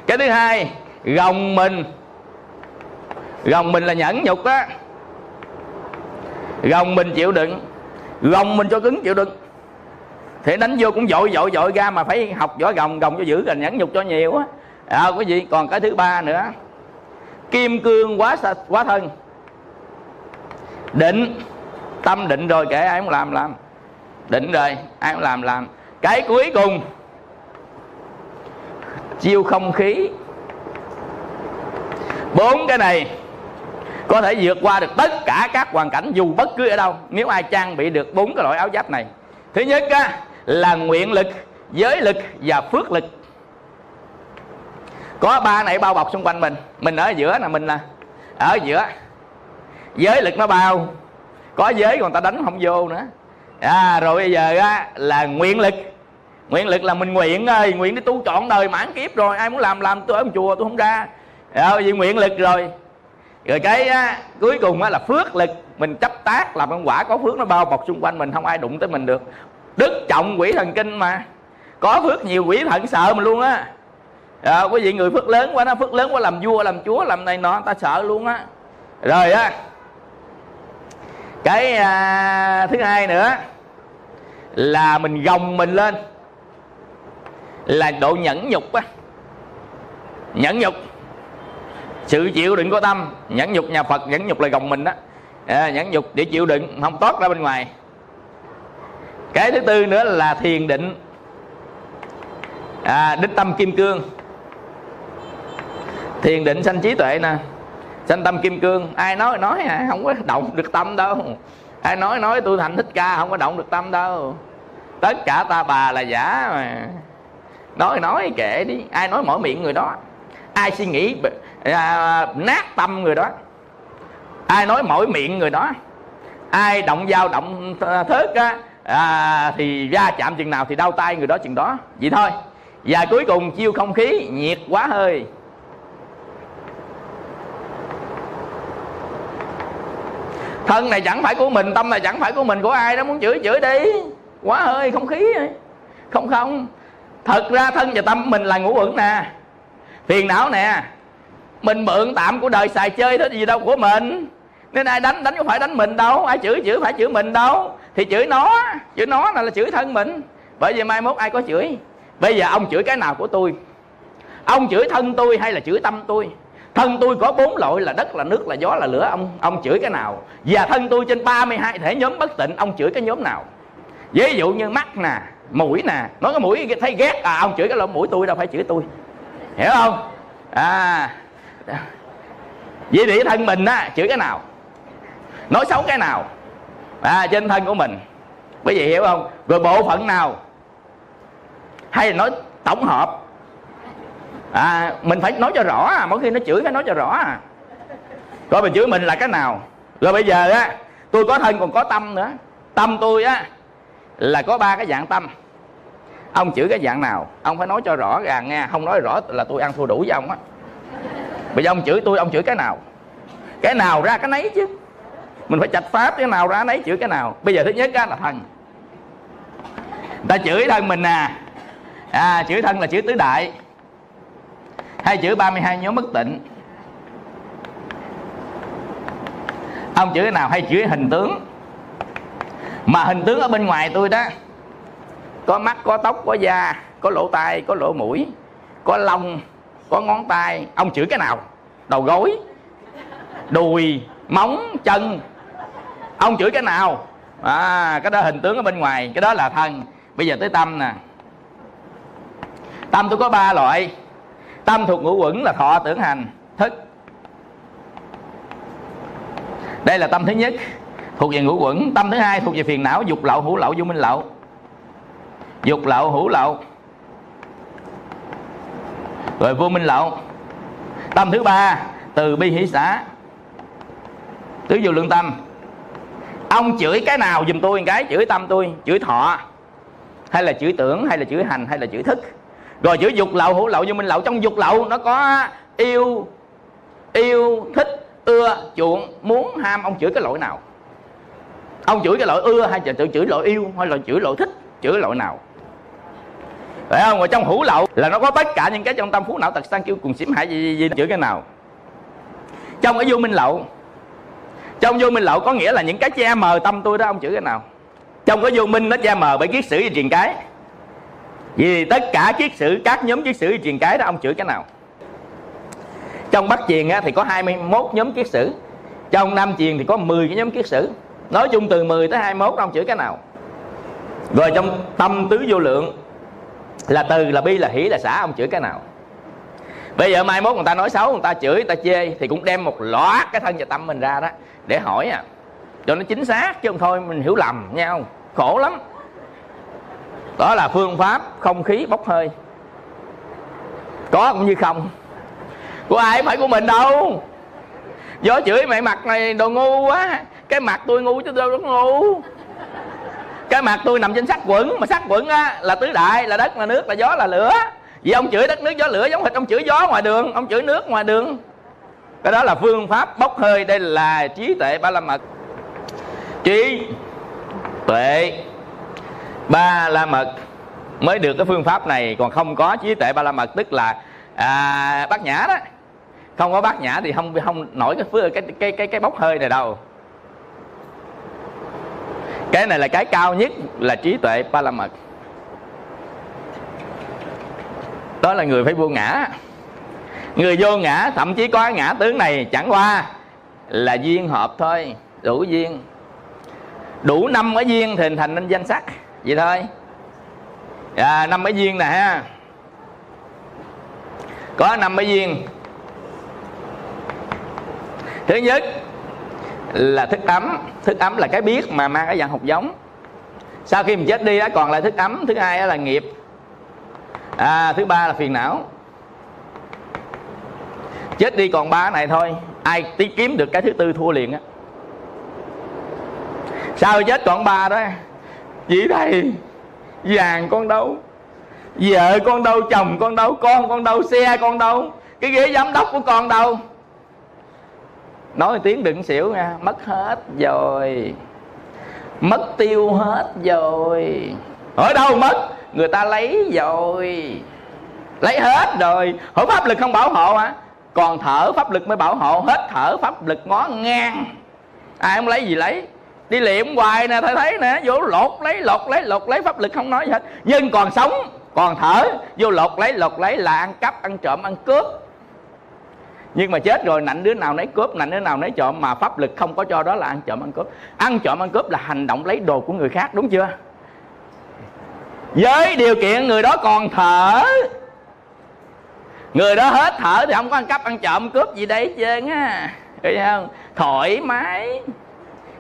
cái thứ hai gồng mình. Gồng mình là nhẫn nhục á. Gồng mình chịu đựng. Gồng mình cho cứng chịu đựng. Thì đánh vô cũng dội dội dội ra mà phải học võ gồng gồng cho giữ rồi nhẫn nhục cho nhiều á à, quý vị còn cái thứ ba nữa. Kim cương quá quá thân. Định tâm định rồi kể ai cũng làm làm. Định rồi ai cũng làm làm. Cái cuối cùng chiêu không khí. Bốn cái này có thể vượt qua được tất cả các hoàn cảnh dù bất cứ ở đâu nếu ai trang bị được bốn cái loại áo giáp này. Thứ nhất á, là nguyện lực giới lực và phước lực có ba này bao bọc xung quanh mình. Mình ở giữa là mình là ở giữa. Giới lực nó bao. Có giới còn ta đánh không vô nữa. À, rồi bây giờ á, là nguyện lực. Nguyện lực là mình nguyện ơi nguyện đi tu trọn đời mãn kiếp rồi. Ai muốn làm làm tôi ở một chùa tôi không ra. Rồi vì nguyện lực rồi. Rồi cái á, cuối cùng á, là phước lực. Mình chấp tác làm công quả có phước nó bao bọc xung quanh mình không ai đụng tới mình được. Đức trọng quỷ thần kinh mà. Có phước nhiều quỷ thần sợ mình luôn á à, quý vị người phước lớn quá nó phước lớn quá làm vua làm chúa làm này nọ ta sợ luôn á. Rồi á cái à, thứ hai nữa là mình gồng mình lên là độ nhẫn nhục á. Nhẫn nhục sự chịu đựng của tâm. Nhẫn nhục nhà phật nhẫn nhục là gồng mình đó. À, nhẫn nhục để chịu đựng không tốt ra bên ngoài. Cái thứ tư nữa là thiền định. À, đích tâm kim cương thiền định sanh trí tuệ nè. Sanh tâm kim cương. Ai nói nói à, không có động được tâm đâu. Ai nói nói tôi thành thích ca không có động được tâm đâu. Tất cả ta bà là giả mà. Nói nói kệ đi. Ai nói mở miệng người đó? Ai suy nghĩ à, nát tâm người đó? Ai nói mỗi miệng người đó? Ai động dao động thớt á? À, thì ra chạm chừng nào thì đau tay người đó chừng đó. Vậy thôi. Và cuối cùng chiêu không khí nhiệt quá hơi. Thân này chẳng phải của mình tâm này chẳng phải của mình của ai đó muốn chửi chửi đi. Quá hơi không khí không không. Thật ra thân và tâm mình là ngũ uẩn nè. Phiền não nè. Mình mượn tạm của đời xài chơi thế gì đâu của mình. Nên ai đánh đánh có phải đánh mình đâu. Ai chửi chửi phải chửi mình đâu. Thì chửi nó. Chửi nó là, là chửi thân mình. Bởi vì mai mốt ai có chửi? Bây giờ ông chửi cái nào của tôi? Ông chửi thân tôi hay là chửi tâm tôi? Thân tôi có bốn loại, là đất, là nước, là gió, là lửa. Ông ông chửi cái nào? Và thân tôi trên 32 thể nhóm bất tịnh, ông chửi cái nhóm nào? Ví dụ như mắt nè, mũi nè. Nói cái mũi thấy ghét à ông chửi cái lỗ mũi tôi, đâu phải chửi tôi. Hiểu không? À. Vậy thì thân mình á, chửi cái nào? Nói xấu cái nào? À trên thân của mình. Quý vị hiểu không? Rồi bộ phận nào? Hay là nói tổng hợp? À mình phải nói cho rõ à, mỗi khi nó chửi phải nói cho rõ rồi mình chửi mình là cái nào. Rồi bây giờ á, tôi có thân còn có tâm nữa. Tâm tôi á, là có ba cái dạng tâm. Ông chửi cái dạng nào, ông phải nói cho rõ ràng nghe. Không nói rõ là tôi ăn thua đủ với ông á. Bây giờ ông chửi tôi, ông chửi cái nào? Cái nào ra cái nấy chứ. Mình phải chạch pháp cái nào ra nấy chửi cái nào. Bây giờ thứ nhất á là thân. Ta chửi thân mình nè. À chửi thân là chửi tứ đại hay chữ 32 nhóm bất tịnh ông chữ nào hay chữ hình tướng? Mà hình tướng ở bên ngoài tôi đó, có mắt, có tóc, có da, có lỗ tai, có lỗ mũi, có lông, có ngón tay. Ông chữ cái nào? Đầu gối, đùi, móng, chân. Ông chửi cái nào? À cái đó hình tướng ở bên ngoài, cái đó là thân. Bây giờ tới tâm nè. Tâm tôi có ba loại tâm thuộc ngũ quẩn là thọ tưởng hành. Thức. Đây là tâm thứ nhất, thuộc về ngũ quẩn. Tâm thứ hai thuộc về phiền não, dục lậu hữu lậu vô minh lậu. Dục lậu hữu lậu. Rồi vô minh lậu. Tâm thứ ba, từ bi hỷ xã tứ vô lương tâm. Ông chửi cái nào giùm tôi cái, chửi tâm tôi, chửi thọ. Hay là chửi tưởng, hay là chửi hành, hay là chửi thức rồi chữ dục lậu hữu lậu vô minh lậu trong dục lậu nó có yêu yêu thích ưa chuộng muốn ham. Ông chửi cái lỗi nào? Ông chửi cái lỗi ưa hay tự chửi lỗi yêu hay là chửi lỗi thích chửi lỗi nào? Phải không? Rồi trong hữu lậu là nó có tất cả những cái trong tâm phú não tật sang kêu cùng xỉm hại gì, gì, gì chửi cái nào? Trong cái vô minh lậu trong vô minh lậu có nghĩa là những cái che mờ tâm tôi đó ông chửi cái nào? Trong cái vô minh nó che mờ bởi kiết sử và truyền cái vì tất cả kiết sử, các nhóm kiết sử truyền cái đó, ông chửi cái nào? Trong bắc truyền thì có 21 nhóm kiết sử. Trong nam truyền thì có 10 cái nhóm kiết sử. Nói chung từ 10 tới 21 ông chửi cái nào? Rồi trong tâm tứ vô lượng, là từ, là bi, là hỷ, là xã, ông chửi cái nào? Bây giờ mai mốt người ta nói xấu, người ta chửi, người ta chê, thì cũng đem một loạt cái thân và tâm mình ra đó để hỏi à. Cho nó chính xác chứ không thôi, mình hiểu lầm nhau khổ lắm đó là phương pháp không khí bốc hơi. Có cũng như không? Của ai phải của mình đâu. Gió chửi mày mặt này đồ ngu quá. Cái mặt tôi ngu chứ đâu có ngu. Cái mặt tôi nằm trên sắc quẩn, mà sắc quẩn á, là tứ đại, là đất, là nước, là gió, là lửa. Vì ông chửi đất, nước, gió, lửa giống hệt ông chửi gió ngoài đường, ông chửi nước ngoài đường. Cái đó là phương pháp bốc hơi, đây là trí tuệ ba la mật. Trí tuệ ba la mật mới được cái phương pháp này còn không có trí tuệ ba la mật tức là à, bát nhã đó. Không có bát nhã thì không không nổi cái cái cái cái cái bốc hơi này đâu. Cái này là cái cao nhất là trí tuệ ba la mật đó là người phải vô ngã. Người vô ngã thậm chí có ngã tướng này chẳng qua là duyên hợp thôi đủ duyên. Đủ năm cái duyên thì hình thành nên danh sắc vậy thôi. À, năm cái duyên nè ha. Có năm cái duyên thứ nhất là thức ấm. Thức ấm là cái biết mà mang cái dạng hột giống. Sau khi mình chết đi á còn lại thức ấm. Thứ hai là nghiệp. À, thứ ba là phiền não. Chết đi còn ba này thôi. Ai tí kiếm được cái thứ tư thua liền á. Sau chết còn ba đó vì thầy vàng con đâu? Vợ con đâu? Chồng con đâu? Con con đâu? Xe con đâu? Cái ghế giám đốc của con đâu? Nói tiếng đừng xỉu nha, mất hết rồi. Mất tiêu hết rồi. Ở đâu mất? Người ta lấy rồi. Lấy hết rồi. Hổ pháp lực không bảo hộ hả? Còn thở pháp lực mới bảo hộ. Hết thở pháp lực ngó ngang. Ai không lấy gì lấy? Đi liệm hoài nè, thầy thấy nè, vô lột lấy lột lấy lột lấy, pháp lực không nói gì hết. Nhưng còn sống, còn thở, vô lột lấy lột lấy, là ăn cắp, ăn trộm, ăn cướp. Nhưng mà chết rồi, nạnh đứa nào nấy cướp, nạnh đứa nào nấy trộm, mà pháp lực không có cho đó là ăn trộm, ăn cướp. Ăn trộm, ăn cướp là hành động lấy đồ của người khác, đúng chưa? Với điều kiện người đó còn thở. Người đó hết thở thì không có ăn cắp, ăn trộm, cướp gì đấy chứ á thấy không? Thoải mái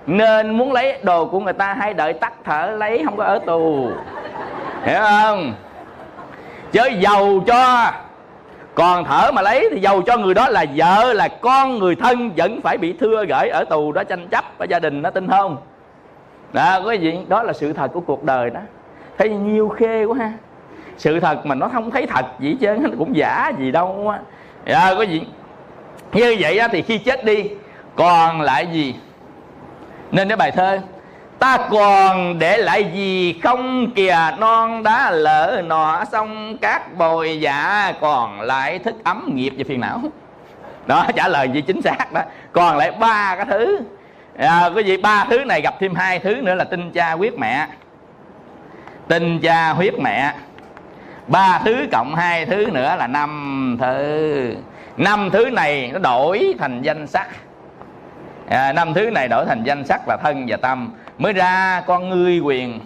nên muốn lấy đồ của người ta hay đợi tắt thở lấy không có ở tù. Hiểu không? Chứ giàu cho. Còn thở mà lấy thì giàu cho người đó là vợ là con người thân vẫn phải bị thưa gửi ở tù đó tranh chấp ở gia đình nó tin không? Đó có gì? Đó là sự thật của cuộc đời đó. Thấy nhiều khê quá ha. Sự thật mà nó không thấy thật gì chứ nó cũng giả gì đâu á. Dạ, có gì? Như vậy á, thì khi chết đi còn lại gì? Nên cái bài thơ ta còn để lại gì không kìa non đá lỡ nọ xong các bồi dạ còn lại thức ấm nghiệp và phiền não. Đó trả lời gì chính xác đó. Còn lại ba cái thứ. À, cái gì ba thứ này gặp thêm hai thứ nữa là tinh cha huyết mẹ. Tinh cha huyết mẹ. Ba thứ cộng hai thứ nữa là năm thứ. Năm thứ này nó đổi thành danh sắc à, năm thứ này đổi thành danh sắc là thân và tâm. Mới ra con ngươi quyền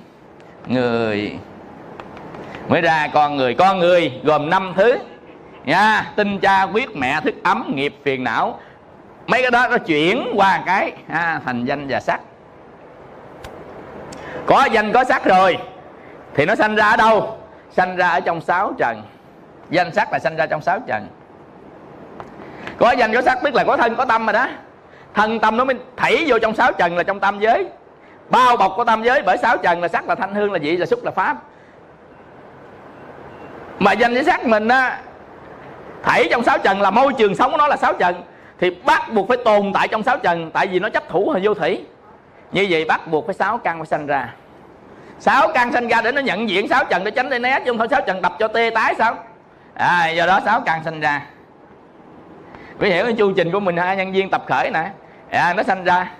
người. Mới ra con người con người gồm năm thứ. Nha tinh cha quyết mẹ thức ấm nghiệp phiền não. Mấy cái đó nó chuyển qua cái à, thành danh và sắc. Có danh có sắc rồi thì nó sanh ra ở đâu? Sanh ra ở trong sáu trần. Danh sắc là sanh ra trong sáu trần. Có danh có sắc tức là có thân có tâm mà đó thân tâm nó mới thảy vô trong sáu trần là trong tam giới. Bao bọc của tam giới bởi sáu trần là sắc là thanh hương, là vị, là xúc, là pháp. Mà danh với sắc mình á, thảy trong sáu trần là môi trường sống của nó là sáu trần. Thì bắt buộc phải tồn tại trong sáu trần, tại vì nó chấp thủ hình vô thủy. Như vậy bắt buộc phải sáu căn phải sanh ra. Sáu căn sanh ra để nó nhận diện sáu trần, để tránh để né chứ không thôi. Sáu trần đập cho tê tái sao? À do đó sáu căn sanh ra. Quý hiểu cái chu trình của mình hai nhân viên tập khởi nè à, nó sanh ra.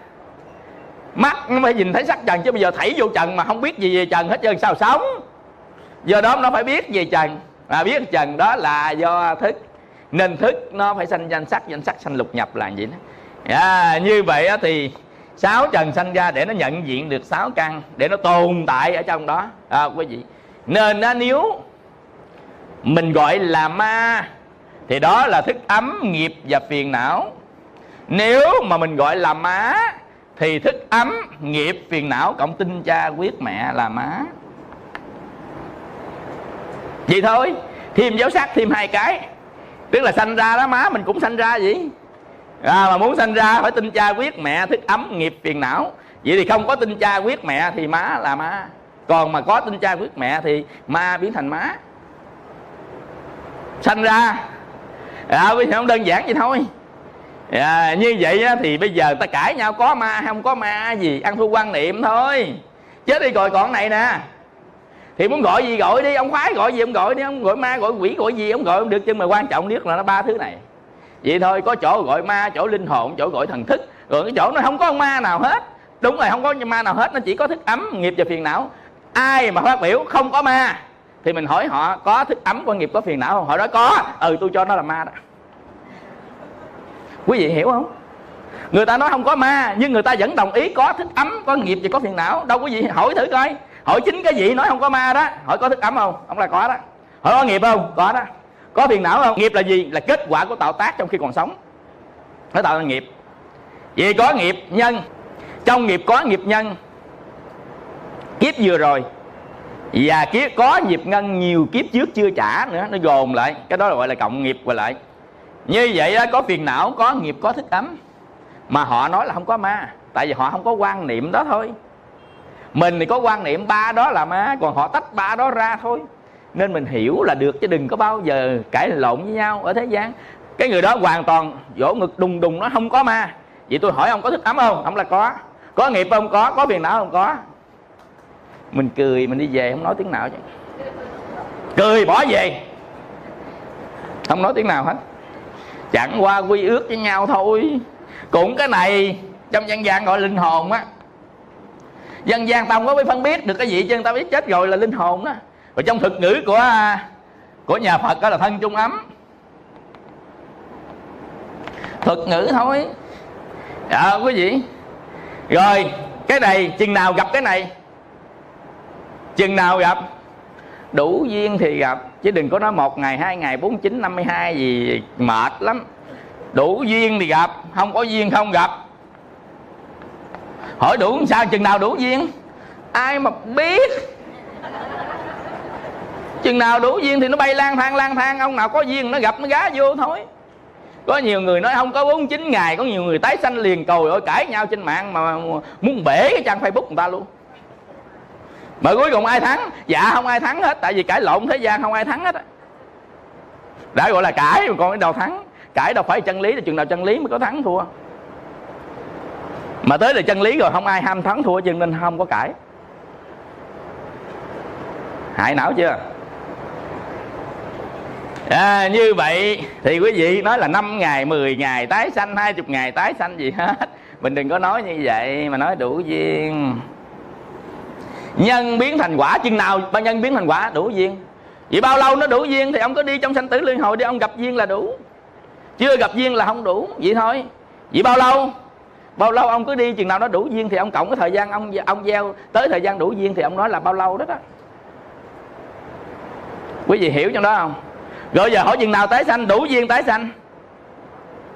Mắt nó phải nhìn thấy sắc trần chứ bây giờ thảy vô trần mà không biết gì về trần hết trơn sao sống? Do đó nó phải biết về trần. Mà biết trần đó là do thức. Nên thức nó phải sanh danh sắc danh sắc sanh lục nhập là gì đó. À, như vậy thì sáu trần sanh ra để nó nhận diện được sáu căn để nó tồn tại ở trong đó. À, quý vị. Nên á, nếu mình gọi là ma thì đó là thức ấm nghiệp và phiền não nếu mà mình gọi là má thì thức ấm nghiệp phiền não cộng tinh cha quyết mẹ là má. Vậy thôi thêm dấu sắc thêm hai cái. Tức là sanh ra đó má mình cũng sanh ra vậy. À, mà muốn sanh ra phải tinh cha quyết mẹ thức ấm nghiệp phiền não. Vậy thì không có tinh cha quyết mẹ thì má là má còn mà có tinh cha quyết mẹ thì ma biến thành má. Sanh ra. À, không đơn giản vậy thôi à, như vậy á, thì bây giờ ta cãi nhau có ma hay không có ma gì ăn thua quan niệm thôi. Chết đi rồi còn này nè. Thì muốn gọi gì gọi đi ông khoái gọi gì ông gọi đi ông gọi ma gọi quỷ gọi gì ông gọi không được nhưng mà quan trọng nhất là nó ba thứ này. Vậy thôi có chỗ gọi ma chỗ linh hồn chỗ gọi thần thức. Rồi cái chỗ nó không có ma nào hết. Đúng rồi không có ma nào hết nó chỉ có thức ấm nghiệp và phiền não. Ai mà phát biểu không có ma? Thì mình hỏi họ có thức ấm có nghiệp có phiền não không? Họ nói có. Ừ tôi cho nó là ma đó quý vị hiểu không? Người ta nói không có ma, nhưng người ta vẫn đồng ý có thức ấm, có nghiệp và có phiền não. Đâu quý vị hỏi thử coi. Hỏi chính cái gì nói không có ma đó. Hỏi có thức ấm không? Ông là có đó. Hỏi có nghiệp không? Có đó. Có phiền não không? Nghiệp là gì? Là kết quả của tạo tác trong khi còn sống. Nó tạo ra nghiệp. Vì có nghiệp nhân, trong nghiệp có nghiệp nhân, kiếp vừa rồi, và kiếp có nghiệp ngân, nhiều kiếp trước chưa trả nữa, nó gồm lại. Cái đó gọi là cộng nghiệp và lại như vậy đó, có phiền não có nghiệp có thức ấm. Mà họ nói là không có ma tại vì họ không có quan niệm đó thôi. Mình thì có quan niệm ba đó là ma còn họ tách ba đó ra thôi. Nên mình hiểu là được chứ đừng có bao giờ cãi lộn với nhau ở thế gian. Cái người đó hoàn toàn vỗ ngực đùng đùng nó không có ma. Vậy tôi hỏi ông có thức ấm không? Ông là có. Có nghiệp không? Có. Có phiền não không? Có. Mình cười mình đi về không nói tiếng nào chứ. Cười bỏ về. Không nói tiếng nào hết chẳng qua quy ước với nhau thôi. Cũng cái này trong dân gian gọi linh hồn á. Dân gian tao không có biết phân biết được cái gì chứ tao biết chết rồi là linh hồn đó và trong thực ngữ của của nhà phật đó là thân trung ấm. Thuật ngữ thôi. À, quý vị. Rồi cái này chừng nào gặp cái này? Chừng nào gặp? Đủ duyên thì gặp, chứ đừng có nói một ngày, hai ngày, bốn, chín, năm mươi hai gì mệt lắm. Đủ duyên thì gặp, không có duyên không gặp. Hỏi đủ sao, chừng nào đủ duyên? Ai mà biết? Chừng nào đủ duyên thì nó bay lang thang lang thang, ông nào có duyên nó gặp, nó gá vô thôi. Có nhiều người nói không có 49 ngày, có nhiều người tái sanh liền cầu ơi cãi nhau trên mạng mà muốn bể cái trang facebook người ta luôn mà cuối cùng ai thắng? Dạ không ai thắng hết tại vì cãi lộn thế gian không ai thắng hết đã gọi là cãi mà còn đâu thắng. Cãi đâu phải chân lý là chừng nào chân lý mới có thắng thua. Mà tới là chân lý rồi không ai ham thắng thua chừng nên không có cãi. Hại não chưa? À, như vậy thì quý vị nói là 5 ngày 10 ngày tái sanh 20 ngày tái sanh gì hết. Mình đừng có nói như vậy mà nói đủ duyên nhân biến thành quả chừng nào ba nhân biến thành quả đủ duyên. Vậy bao lâu nó đủ duyên thì ông có đi trong sanh tử liên hồi đi ông gặp duyên là đủ. Chưa gặp duyên là không đủ vậy thôi. Vậy bao lâu? Bao lâu ông cứ đi chừng nào nó đủ duyên thì ông cộng cái thời gian ông ông gieo tới thời gian đủ duyên thì ông nói là bao lâu đó đó. Quý vị hiểu trong đó không? Rồi giờ hỏi chừng nào tái sanh đủ duyên tái sanh.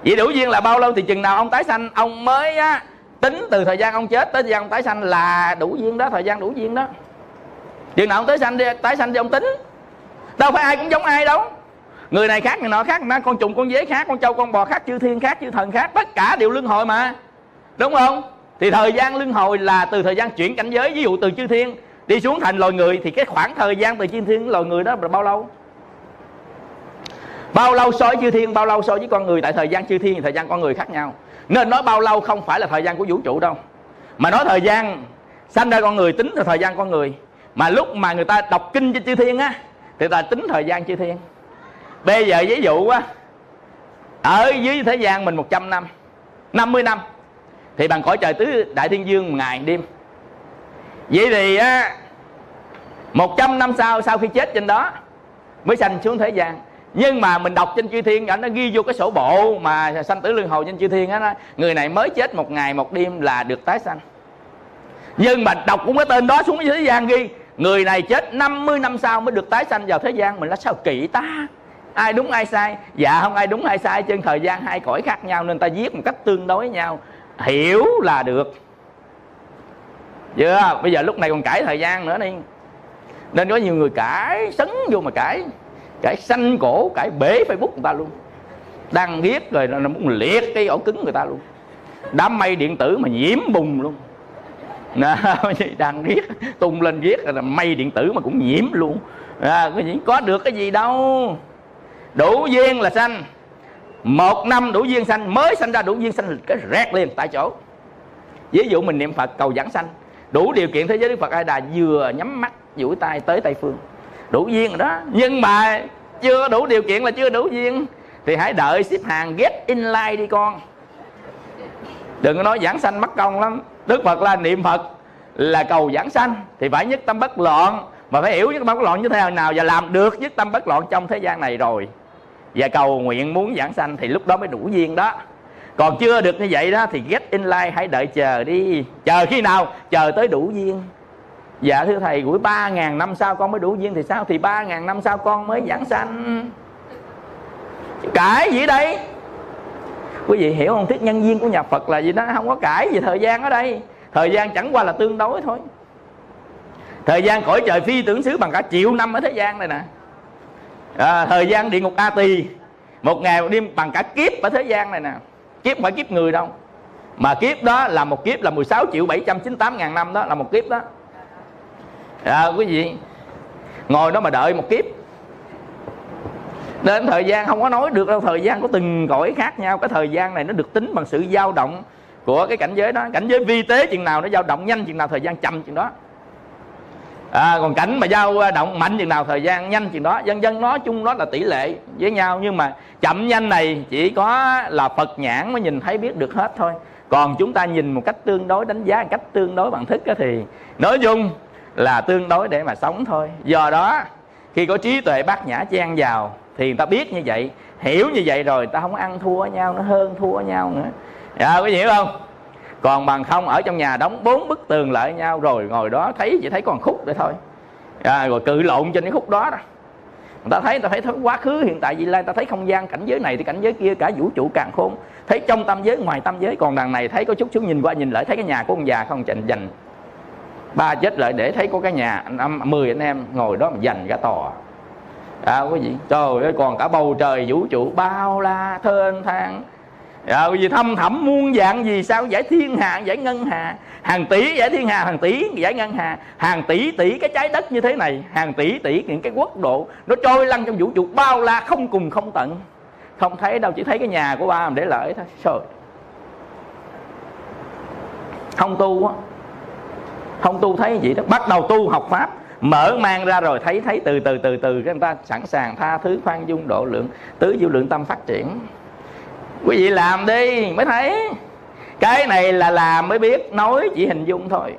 Vậy đủ duyên là bao lâu thì chừng nào ông tái sanh ông mới á, tính từ thời gian ông chết tới thời gian ông tái sanh là đủ duyên đó, thời gian đủ duyên đó. Chừng nào ông tái sanh đi, tái sanh thì ông tính. Đâu phải ai cũng giống ai đâu. Người này khác, người nọ khác mà con trùng, con dế khác, con trâu, con bò khác, chư thiên khác, chư thần khác, tất cả đều luân hồi mà. Đúng không? Thì thời gian luân hồi là từ thời gian chuyển cảnh giới, ví dụ từ chư thiên đi xuống thành loài người, thì cái khoảng thời gian từ chư thiên đến loài người đó là bao lâu? Bao lâu so với chư thiên, bao lâu so với con người? Tại thời gian chư thiên thì thời gian con người khác nhau nên nói bao lâu không phải là thời gian của vũ trụ đâu. Mà nói thời gian, sanh ra con người tính là thời gian con người. Mà lúc mà người ta đọc kinh cho chư thiên á, thì ta tính thời gian chư thiên. Bây giờ ví dụ á, ở dưới thế gian mình 100 năm 50 năm, thì bằng cõi trời tứ đại thiên dương một ngày đêm. Vậy thì á 100 năm sau sau khi chết trên đó, mới sanh xuống thế gian nhưng mà mình đọc trên chư thiên ảnh nó ghi vô cái sổ bộ mà sanh tử luân hồi trên chư thiên á người này mới chết một ngày một đêm là được tái sanh. Nhưng mà đọc cũng cái tên đó xuống thế gian ghi, người này chết 50 năm sau mới được tái sanh vào thế gian. Mình là sao kỳ ta? Ai đúng ai sai? Dạ không, ai đúng ai sai, trên thời gian hai cõi khác nhau nên ta viết một cách tương đối nhau. Hiểu là được. Chưa? Bây giờ lúc này còn cãi thời gian nữa đi. Nên có nhiều người cãi, sấn vô mà cãi cải xanh cổ cải bể facebook người ta luôn. Đang viết rồi nó muốn liệt cái ổ cứng người ta luôn. Đám mây điện tử mà nhiễm bùng luôn. Nè đang viết tung lên viết là mây điện tử mà cũng nhiễm luôn. À, có được cái gì đâu. Đủ duyên là sanh một năm đủ duyên sanh mới sanh ra đủ duyên sanh cái rét liền tại chỗ. Ví dụ mình niệm phật cầu giảng sanh đủ điều kiện thế giới đức phật ai đà vừa nhắm mắt duỗi tay tới tây phương. Đủ duyên rồi đó. Nhưng mà chưa đủ điều kiện là chưa đủ duyên. Thì hãy đợi xếp hàng, get in line đi con. Đừng có nói giảng sanh mất công lắm. Đức phật là niệm phật, là cầu giảng sanh. Thì phải nhất tâm bất loạn. Mà phải hiểu nhất tâm bất loạn như thế nào và làm được nhất tâm bất loạn trong thế gian này rồi. Và cầu nguyện muốn giảng sanh thì lúc đó mới đủ duyên đó. Còn chưa được như vậy đó thì get in line, hãy đợi chờ đi. Chờ khi nào? Chờ tới đủ duyên dạ thưa thầy gửi ba ngàn năm sau con mới đủ duyên thì sao? Thì ba ngàn năm sau con mới giảng sanh. Cãi gì đây? Quý vị hiểu không? Thuyết nhân duyên của nhà phật là gì đó không có cãi gì thời gian ở đây. Thời gian chẳng qua là tương đối thôi. Thời gian cõi trời phi tưởng xứ bằng cả triệu năm ở thế gian này nè. À, thời gian địa ngục a tỳ một ngày một đêm bằng cả kiếp ở thế gian này nè. Kiếp phải kiếp người đâu. Mà kiếp đó là một kiếp là 16 triệu 798 ngàn năm đó là một kiếp đó à, quý vị ngồi đó mà đợi một kiếp. Nên thời gian không có nói được đâu thời gian có từng cõi khác nhau. Cái thời gian này nó được tính bằng sự dao động của cái cảnh giới đó. Cảnh giới vi tế chừng nào nó dao động nhanh chừng nào thời gian chậm chừng đó. À, còn cảnh mà dao động mạnh chừng nào thời gian nhanh chừng đó. Dân dân nói chung đó là tỷ lệ với nhau nhưng mà chậm nhanh này chỉ có là phật nhãn mới nhìn thấy biết được hết thôi. Còn chúng ta nhìn một cách tương đối đánh giá một cách tương đối bằng thức thì nói chung là tương đối để mà sống thôi. Do đó khi có trí tuệ bát nhã chen vào thì người ta biết như vậy hiểu như vậy rồi ta không ăn thua nhau nó hơn thua nhau nữa. Dạ có hiểu không? Còn bằng không ở trong nhà đóng bốn bức tường lại nhau rồi ngồi đó thấy chỉ thấy còn khúc để thôi. À, rồi cự lộn trên cái khúc đó đó. Người ta thấy người ta thấy quá khứ hiện tại vị lai ta thấy không gian cảnh giới này thì cảnh giới kia cả vũ trụ càng khôn. Thấy trong tâm giới ngoài tâm giới còn đằng này thấy có chút xuống nhìn qua nhìn lại thấy cái nhà của ông già không chành dành ba chết lại để thấy có cái nhà năm mười anh em ngồi đó mà dành cả tòa. À, quý vị trời ơi còn cả bầu trời vũ trụ bao la thênh thang. À, quý vị thâm thẳm muôn dạng gì sao? Giải thiên hà giải ngân hà. Hàng tỷ giải thiên hà hàng tỷ giải ngân hà. Hàng tỷ tỷ cái trái đất như thế này. Hàng tỷ tỷ những cái quốc độ nó trôi lăn trong vũ trụ bao la không cùng không tận. Không thấy đâu chỉ thấy cái nhà của ba mà để lợi thôi. Trời. Không tu á không tu thấy gì đó. Bắt đầu tu học pháp mở mang ra rồi thấy thấy từ từ từ từ cái người ta sẵn sàng tha thứ khoan dung độ lượng tứ diệu lượng tâm phát triển. Quý vị làm đi mới thấy. Cái này là làm mới biết nói chỉ hình dung thôi.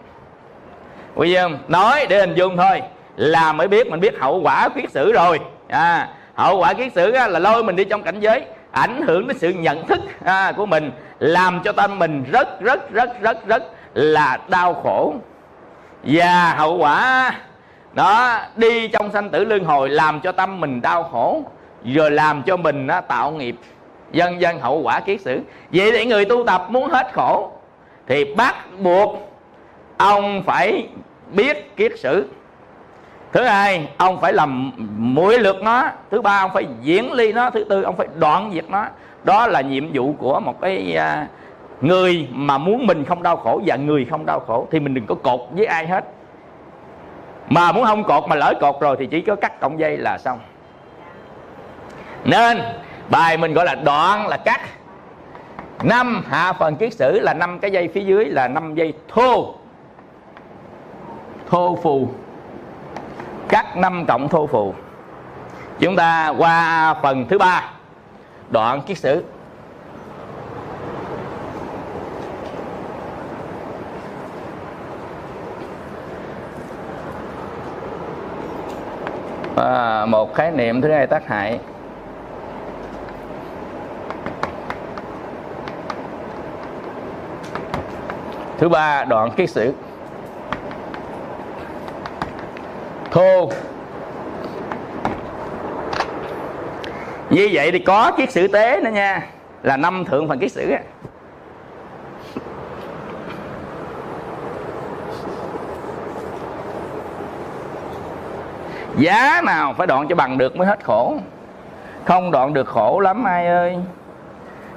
Quý vị không? Nói để hình dung thôi. Làm mới biết mình biết hậu quả kiết sử rồi. À, hậu quả kiết sử là lôi mình đi trong cảnh giới ảnh hưởng đến sự nhận thức à, của mình làm cho tâm mình rất rất rất rất rất là đau khổ và hậu quả, đó, đi trong sanh tử luân hồi làm cho tâm mình đau khổ, rồi làm cho mình nó tạo nghiệp. Dân dân hậu quả kiết sử. Vậy để người tu tập muốn hết khổ, thì bắt buộc ông phải biết kiết sử. Thứ hai, ông phải làm mũi lượt nó. Thứ ba, ông phải diễn ly nó. Thứ tư, ông phải đoạn diệt nó. Đó là nhiệm vụ của một cái à, người mà muốn mình không đau khổ và người không đau khổ thì mình đừng có cột với ai hết. Mà muốn không cột mà lỡ cột rồi thì chỉ có cắt cọng dây là xong. Nên, bài mình gọi là đoạn là cắt. Năm hạ phần kiết sử là năm cái dây phía dưới là năm dây thô. Thô phù. Cắt năm cộng thô phù. Chúng ta qua phần thứ ba. Đoạn kiết sử. À, một khái niệm thứ hai tác hại. Thứ ba đoạn kiết sử thô. Như vậy thì có kiết sử tế nữa nha. Là năm thượng phần kiết sử á. Giá nào phải đoạn cho bằng được mới hết khổ. Không đoạn được khổ lắm ai ơi.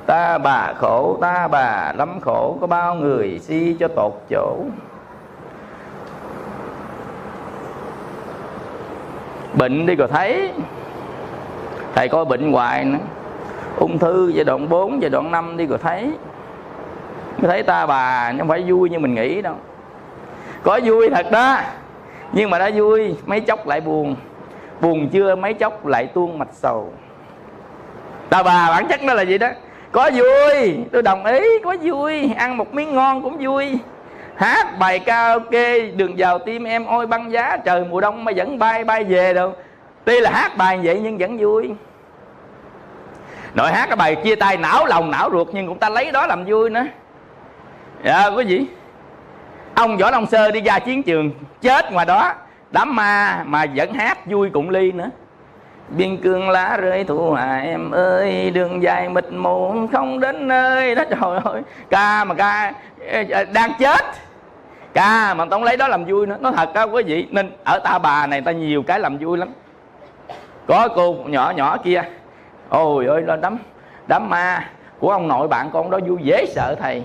Ta bà khổ ta bà lắm khổ. Có bao người si cho tột chỗ. Bệnh đi rồi thấy. Thầy coi bệnh hoài nữa. Ung thư giai đoạn 4, giai đoạn 5 đi rồi thấy. Mới thấy ta bà không phải vui như mình nghĩ đâu. Có vui thật đó nhưng mà đã vui, mấy chốc lại buồn. Buồn chưa, mấy chốc lại tuôn mạch sầu. Ta bà, bản chất nó là gì đó. Có vui, tôi đồng ý, có vui. Ăn một miếng ngon cũng vui. Hát bài karaoke, đường vào tim em ôi băng giá. Trời mùa đông mà vẫn bay bay về đâu. Tuy là hát bài vậy nhưng vẫn vui. Nội hát cái bài chia tay, não lòng, não ruột. Nhưng cũng ta lấy đó làm vui nữa. Dạ quý vị ông võ long sơ đi ra chiến trường, chết ngoài đó. Đám ma mà vẫn hát vui cùng ly nữa. Biên cương lá rơi thu hà em ơi? Đường dài mịt mù không đến nơi. Đó, trời ơi. Ca mà ca đang chết. Ca mà tao lấy đó làm vui nữa. Nó thật á, quý vị, nên ở ta bà này ta nhiều cái làm vui lắm. Có cô nhỏ nhỏ kia. Ôi ơi, lên đám đám ma của ông nội bạn con đó vui dễ sợ thầy.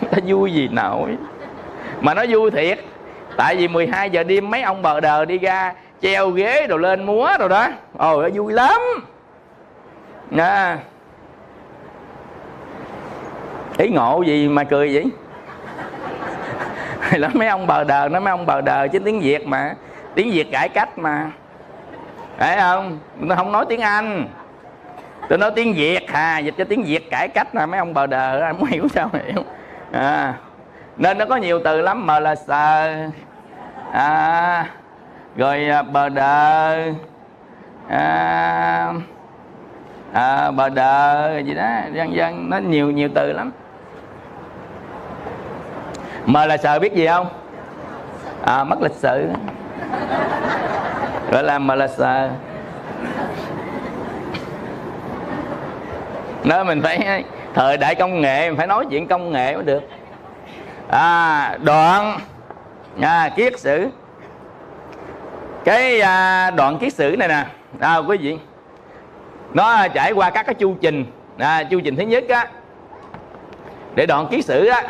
Ta vui gì nổi mà nó vui thiệt. Tại vì 12 giờ đêm mấy ông bờ đờ đi ra, treo ghế rồi lên múa rồi đó. Ôi vui lắm. Nha. Ý ngộ gì mà cười vậy? Là mấy ông bờ đờ nó mấy ông bờ đờ chứ tiếng việt mà. Tiếng việt cải cách mà. Phải không? Nó không nói tiếng anh. Tôi nói tiếng việt hà, dịch cho tiếng việt cải cách là mấy ông bờ đờ anh muốn hiểu sao hiểu. À nên nó có nhiều từ lắm mờ là sờ. À, rồi à, bờ đờ. À, à, bờ đờ gì đó dân dân nó nhiều nhiều từ lắm. Mờ là sợ biết gì không? À, mất lịch sự gọi là mờ là sợ đó mình phải à, thời đại công nghệ mình phải nói chuyện công nghệ mới được à, đoạn à, kiết sử. Cái à, đoạn kiết sử này nè. À, quý vị nó trải qua các cái chu trình. À, chu trình thứ nhất á để đoạn kiết sử á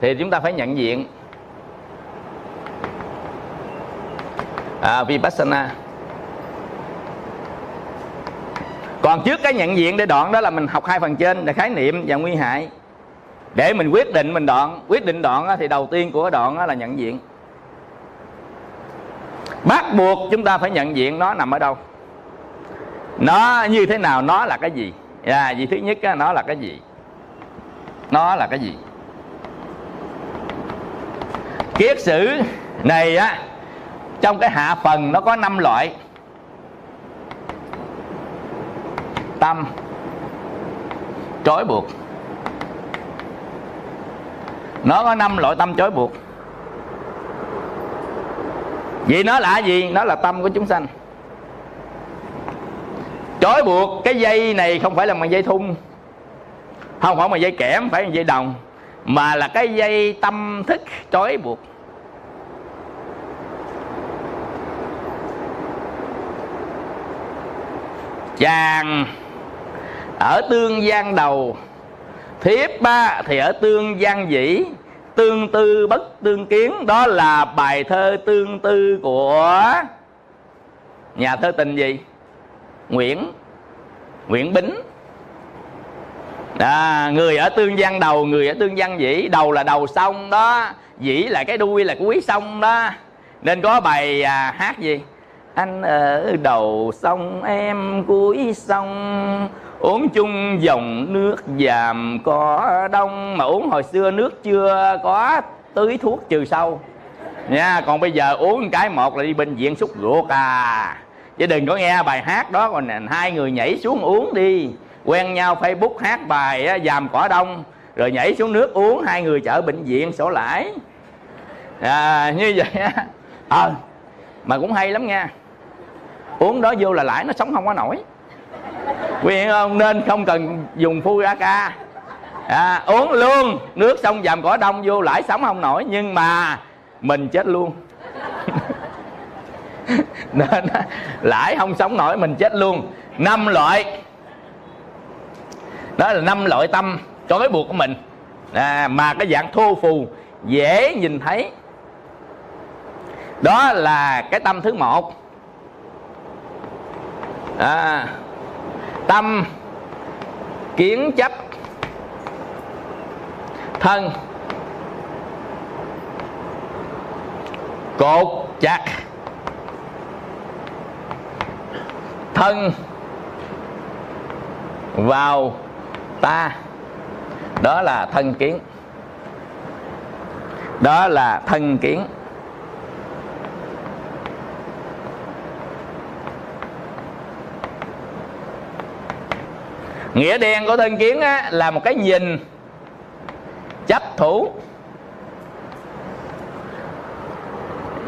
thì chúng ta phải nhận diện. À, vipassana. Còn trước cái nhận diện để đoạn đó là mình học hai phần trên là khái niệm và nguy hại để mình quyết định mình đoạn quyết định đoạn thì đầu tiên của đoạn là nhận diện. Bắt buộc chúng ta phải nhận diện nó nằm ở đâu. Nó như thế nào nó là cái gì? À, gì thứ nhất nó là cái gì? Nó là cái gì? Kiết sử này á trong cái hạ phần nó có năm loại. Tâm trói buộc nó có năm loại tâm trói buộc. Vì nó là gì? Nó là tâm của chúng sanh. Trói buộc cái dây này không phải là bằng dây thun. Không phải bằng dây kẽm, phải bằng dây đồng. Mà là cái dây tâm thức trói buộc. Chàng ở tương gian đầu thiếp ba thì ở tương gian dĩ tương tư bất tương kiến đó là bài thơ tương tư của nhà thơ tình gì? Nguyễn nguyễn bính. À, người ở tương gian đầu người ở tương gian dĩ đầu là đầu sông đó dĩ là cái đuôi là cuối sông đó. Nên có bài à, hát gì? Anh ở đầu sông em cuối sông uống chung dòng nước giảm có đông mà uống hồi xưa nước chưa có tưới thuốc trừ sâu. Nha còn bây giờ uống cái một là đi bệnh viện xúc ruột à. Chứ đừng có nghe bài hát đó còn hai người nhảy xuống uống đi. Quen nhau facebook hát bài dàm cỏ đông rồi nhảy xuống nước uống hai người chở bệnh viện sổ lãi. À, như vậy á. À, mà cũng hay lắm nha. Uống đó vô là lãi nó sống không có nổi quý không nên không cần dùng phu ra ca. À, uống luôn nước sông dầm cỏ đông vô lãi sống không nổi nhưng mà mình chết luôn. Nên lãi không sống nổi mình chết luôn. Năm loại. Đó là năm loại tâm trói buộc của mình. À, mà cái dạng thô phù dễ nhìn thấy. Đó là cái tâm thứ một. À, tâm, kiến chấp, thân, cột chặt, thân, vào ta. Đó là thân kiến. Đó là thân kiến. Nghĩa đen của thân kiến á, là một cái nhìn chấp thủ.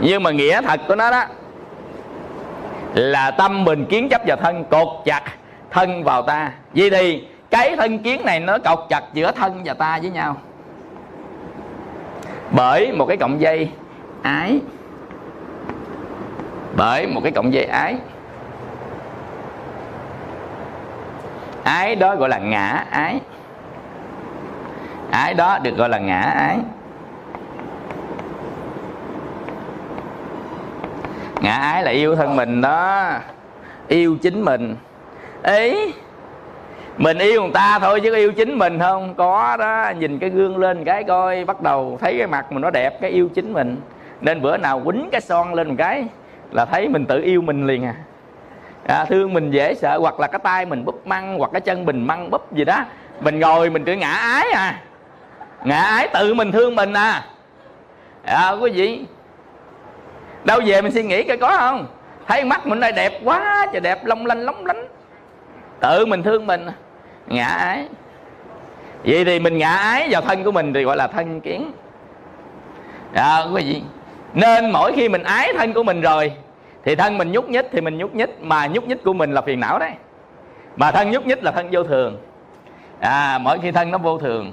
Nhưng mà nghĩa thật của nó đó là tâm mình kiến chấp vào thân cột chặt thân vào ta. Vì thì cái thân kiến này nó cột chặt giữa thân và ta với nhau. Bởi một cái cọng dây ái. Bởi một cái cọng dây ái. Ái đó gọi là ngã ái. Ái đó được gọi là ngã ái. Ngã ái là yêu thân mình đó. Yêu chính mình. Ấy mình yêu người ta thôi chứ có yêu chính mình không? Có đó, nhìn cái gương lên cái coi, bắt đầu thấy cái mặt mình nó đẹp, cái yêu chính mình. Nên bữa nào quýnh cái son lên một cái là thấy mình tự yêu mình liền à à, thương mình dễ sợ hoặc là cái tay mình búp măng hoặc cái chân mình măng búp gì đó. Mình ngồi mình cứ ngã ái à. Ngã ái tự mình thương mình à. À quý vị. Đâu về mình suy nghĩ coi có không? Thấy mắt mình đây đẹp quá trời đẹp long lanh lóng lánh. Tự mình thương mình. Ngã ái. Vậy thì mình ngã ái vào thân của mình thì gọi là thân kiến. À, quý vị. Nên mỗi khi mình ái thân của mình rồi thì thân mình nhúc nhích thì mình nhúc nhích mà nhúc nhích của mình là phiền não đấy. Mà thân nhúc nhích là thân vô thường. À mỗi khi thân nó vô thường.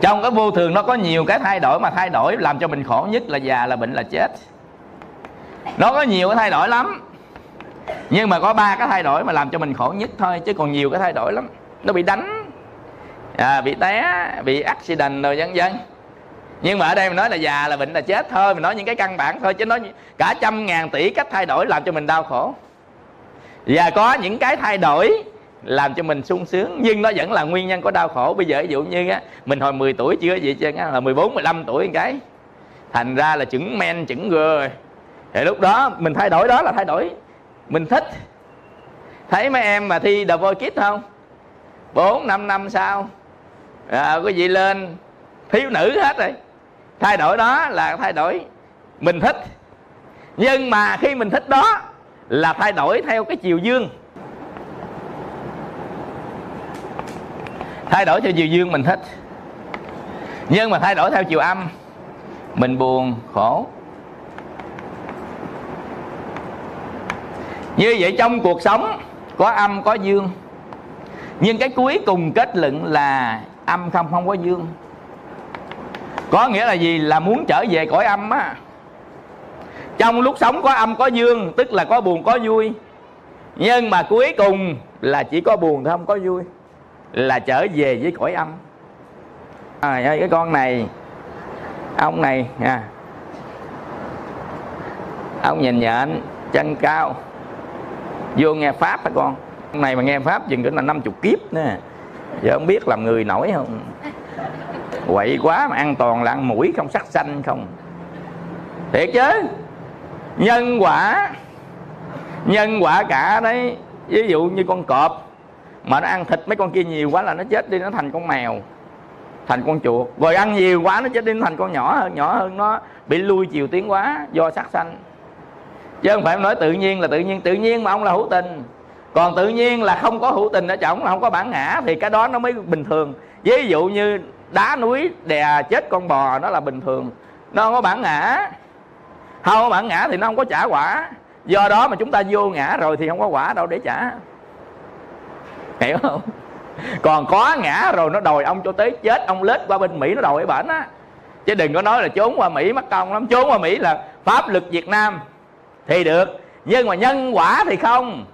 Trong cái vô thường nó có nhiều cái thay đổi mà thay đổi làm cho mình khổ nhất là già là bệnh là chết. Nó có nhiều cái thay đổi lắm. Nhưng mà có ba cái thay đổi mà làm cho mình khổ nhất thôi chứ còn nhiều cái thay đổi lắm. Nó bị đánh. À, bị té bị accident rồi vân vân nhưng mà ở đây mình nói là già là bệnh là chết thôi mình nói những cái căn bản thôi chứ nói cả trăm ngàn tỷ cách thay đổi làm cho mình đau khổ. Và có những cái thay đổi làm cho mình sung sướng nhưng nó vẫn là nguyên nhân của đau khổ. Bây giờ ví dụ như á mình hồi 10 tuổi chưa gì chứ là 14 15 tuổi một cái thành ra là chuẩn men chuẩn gơ rồi thì lúc đó mình thay đổi đó là thay đổi. Mình thích. Thấy mấy em mà thi The Voice Kids không? Bốn năm năm sau à, quý vị lên? Thiếu nữ hết rồi thay đổi đó là thay đổi mình thích. Nhưng mà khi mình thích đó là thay đổi theo cái chiều dương. Thay đổi theo chiều dương mình thích. Nhưng mà thay đổi theo chiều âm, mình buồn khổ. Như vậy trong cuộc sống có âm, có dương. Nhưng cái cuối cùng kết luận là âm không không có dương có nghĩa là gì? Là muốn trở về cõi âm á. Trong lúc sống có âm có dương tức là có buồn có vui. Nhưng mà cuối cùng là chỉ có buồn thôi không có vui. Là trở về với cõi âm. À, ơi cái con này ông này à, ông nhìn nhện chân cao. Vô nghe pháp hả con? Ông này mà nghe pháp chừng cỡ là năm chục kiếp nè. Giờ không biết làm người nổi không? Quậy quá mà ăn toàn là ăn mũi không sắc xanh không. Thiệt chứ. Nhân quả nhân quả cả đấy. Ví dụ như con cọp mà nó ăn thịt mấy con kia nhiều quá là nó chết đi, nó thành con mèo, thành con chuột. Rồi ăn nhiều quá nó chết đi, nó thành con nhỏ hơn nhỏ hơn nó, bị lui chiều tiến quá do sắc xanh. Chứ không phải nói tự nhiên là tự nhiên tự nhiên mà ông là hữu tình. Còn tự nhiên là không có hữu tình ở chồng là không có bản ngã, thì cái đó nó mới bình thường. Ví dụ như đá núi đè chết con bò nó là bình thường. Nó không có bản ngã. Không có bản ngã thì nó không có trả quả. Do đó mà chúng ta vô ngã rồi thì không có quả đâu để trả. Hiểu không? Còn có ngã rồi nó đòi ông cho tới chết, ông lết qua bên mỹ, nó đòi bển á. Chứ đừng có nói là trốn qua mỹ mất công lắm. Trốn qua mỹ là pháp lực việt nam thì được. Nhưng mà nhân quả thì không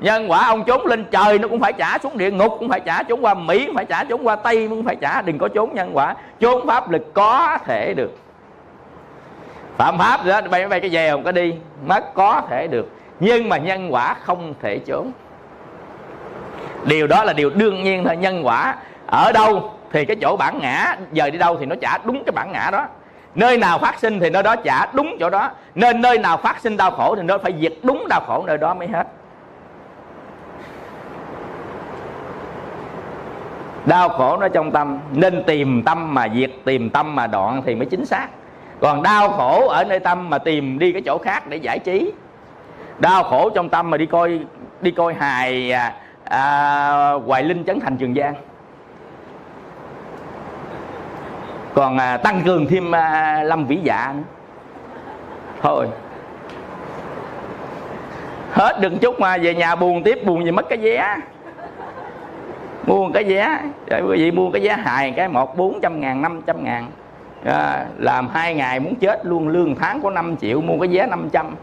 nhân quả ông trốn lên trời nó cũng phải trả xuống địa ngục, cũng phải trả trốn qua mỹ, cũng phải trả trốn qua tây, cũng phải trả. Đừng có trốn nhân quả. Trốn pháp lực có thể được. Phạm pháp đó, bay bay cái về không có đi, mất có thể được. Nhưng mà nhân quả không thể trốn. Điều đó là điều đương nhiên thôi. Nhân quả ở đâu thì cái chỗ bản ngã. Giờ đi đâu thì nó trả đúng cái bản ngã đó. Nơi nào phát sinh thì nơi đó trả đúng chỗ đó. Nên nơi nào phát sinh đau khổ thì nó phải diệt đúng đau khổ nơi đó mới hết. Đau khổ nó trong tâm nên tìm tâm mà diệt tìm tâm mà đoạn thì mới chính xác. Còn đau khổ ở nơi tâm mà tìm đi cái chỗ khác để giải trí. Đau khổ trong tâm mà đi coi đi coi hài à, à, hoài linh chấn thành trường giang. Còn à, tăng cường thêm à, lâm vĩ dạ nữa. Thôi. Hết đừng chút mà về nhà buồn tiếp buồn gì mất cái vé mua cái vé rồi quý vị mua cái vé hài cái một bốn trăm ngàn năm trăm ngàn. À, làm hai ngày muốn chết luôn lương tháng có 5 triệu mua cái vé 500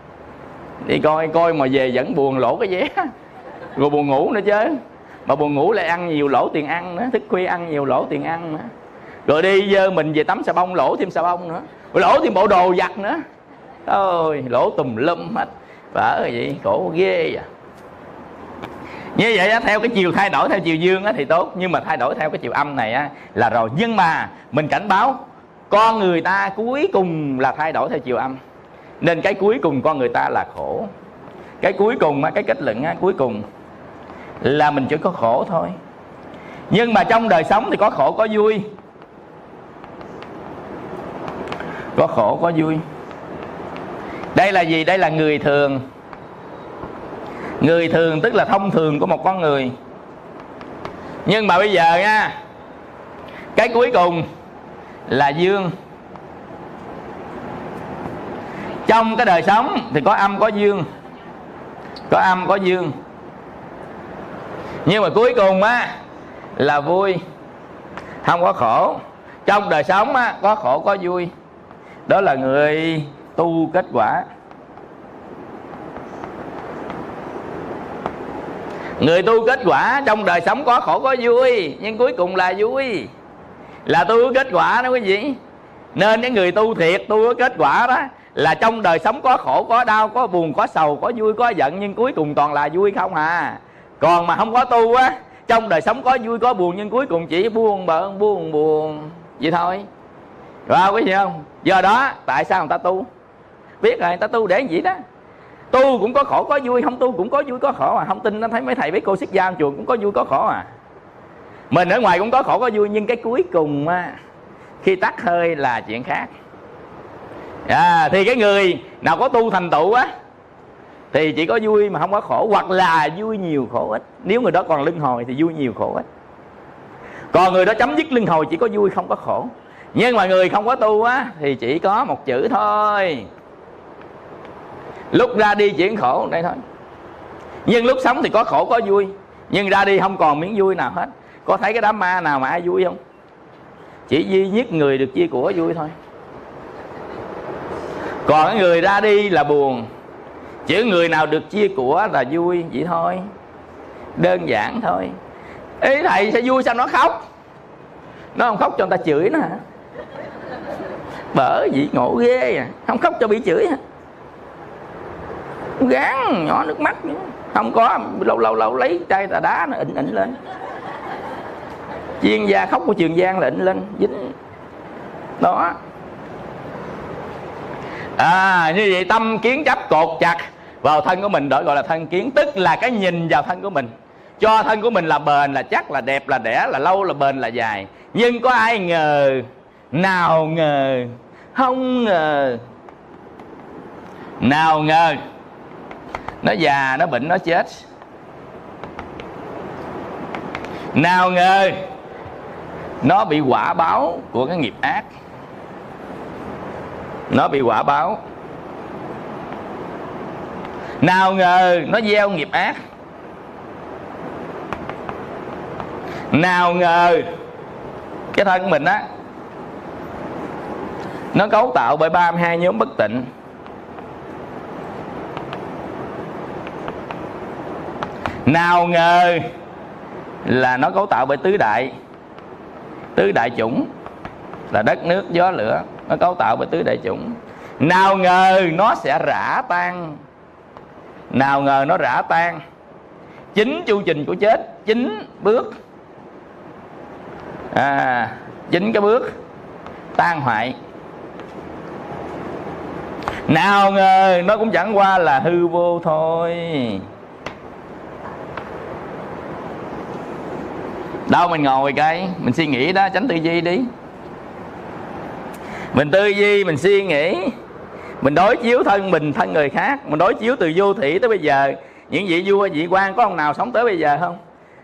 đi coi coi mà về vẫn buồn lỗ cái vé rồi buồn ngủ nữa chứ. Mà buồn ngủ lại ăn nhiều lỗ tiền ăn nữa thức khuya ăn nhiều lỗ tiền ăn nữa. Rồi đi dơ mình về tắm xà bông lỗ thêm xà bông nữa. Rồi lỗ thêm bộ đồ giặt nữa. Thôi lỗ tùm lum hết. Vỡ vậy khổ ghê vậy như vậy á, theo cái chiều thay đổi theo chiều dương á, thì tốt. Nhưng mà thay đổi theo cái chiều âm này á, là rồi. Nhưng mà mình cảnh báo con người ta cuối cùng là thay đổi theo chiều âm. Nên cái cuối cùng con người ta là khổ. Cái cuối cùng cái kết luận cuối cùng là mình chỉ có khổ thôi. Nhưng mà trong đời sống thì có khổ có vui. Có khổ có vui. Đây là gì? Đây là người thường người thường tức là thông thường của một con người. Nhưng mà bây giờ nha cái cuối cùng là dương. Trong cái đời sống thì có âm có dương. Có âm có dương. Nhưng mà cuối cùng á là vui. Không có khổ. Trong đời sống á, có khổ có vui. Đó là người tu kết quả. Người tu kết quả trong đời sống có khổ có vui, nhưng cuối cùng là vui. Là tu kết quả đó quý vị. Nên cái người tu thiệt, tu có kết quả đó, là trong đời sống có khổ, có đau, có buồn, có sầu, có vui, có giận, nhưng cuối cùng toàn là vui không à. Còn mà không có tu á, trong đời sống có vui, có buồn, nhưng cuối cùng chỉ buồn bận buồn buồn. Vậy thôi. Rồi, quý vị không? Do đó, tại sao người ta tu? Biết rồi, người ta tu để gì đó? Tu cũng có khổ có vui. Không tu cũng có vui có khổ mà không tin nó thấy mấy thầy mấy cô xuất gia chùa cũng có vui có khổ à. Mình ở ngoài cũng có khổ có vui nhưng cái cuối cùng á khi tắt hơi là chuyện khác. À, thì cái người nào có tu thành tựu á thì chỉ có vui mà không có khổ hoặc là vui nhiều khổ ít. Nếu người đó còn lưng hồi thì vui nhiều khổ ít. Còn người đó chấm dứt lưng hồi chỉ có vui không có khổ. Nhưng mà người không có tu á thì chỉ có một chữ thôi lúc ra đi chuyển khổ, đây thôi. Nhưng lúc sống thì có khổ, có vui. Nhưng ra đi không còn miếng vui nào hết. Có thấy cái đám ma nào mà ai vui không? Chỉ duy nhất người được chia của vui thôi. Còn cái người ra đi là buồn. Chỉ người nào được chia của là vui, vậy thôi. Đơn giản thôi. Ý thầy sẽ vui sao nó khóc? Nó không khóc cho người ta chửi nó hả? Bởi vì ngộ ghê à. Không khóc cho bị chửi hả? Gán, nhỏ nước mắt nữa. không có, lâu lâu lâu lấy chai tà đá nó ịnh ịnh lên. Chuyên gia khóc của trường giang là ịnh lên, dính. Đó. À như vậy tâm kiến chấp cột chặt vào thân của mình đó gọi là thân kiến, tức là cái nhìn vào thân của mình. Cho thân của mình là bền là chắc, là đẹp là đẻ, là lâu là bền là dài. Nhưng có ai ngờ, nào ngờ, không ngờ. Nào ngờ nó già, nó bệnh, nó chết. Nào ngờ, nó bị quả báo của cái nghiệp ác. Nó bị quả báo. Nào ngờ, nó gieo nghiệp ác. Nào ngờ, cái thân mình á, nó cấu tạo bởi 32 nhóm bất tịnh. Nào ngờ là nó cấu tạo bởi tứ đại. Tứ đại chủng là đất, nước, gió, lửa. Nó cấu tạo bởi tứ đại chủng. Nào ngờ nó sẽ rã tan. Nào ngờ nó rã tan. Chính chu trình của chết, chính bước. À chính cái bước tan hoại. Nào ngờ nó cũng chẳng qua là hư vô thôi. Đâu mình ngồi cái mình suy nghĩ đó, tránh tư duy đi. Mình tư duy, mình suy nghĩ. Mình đối chiếu thân mình, thân người khác. Mình đối chiếu từ vô thị tới bây giờ. Những vị vua, vị quan có ông nào sống tới bây giờ không?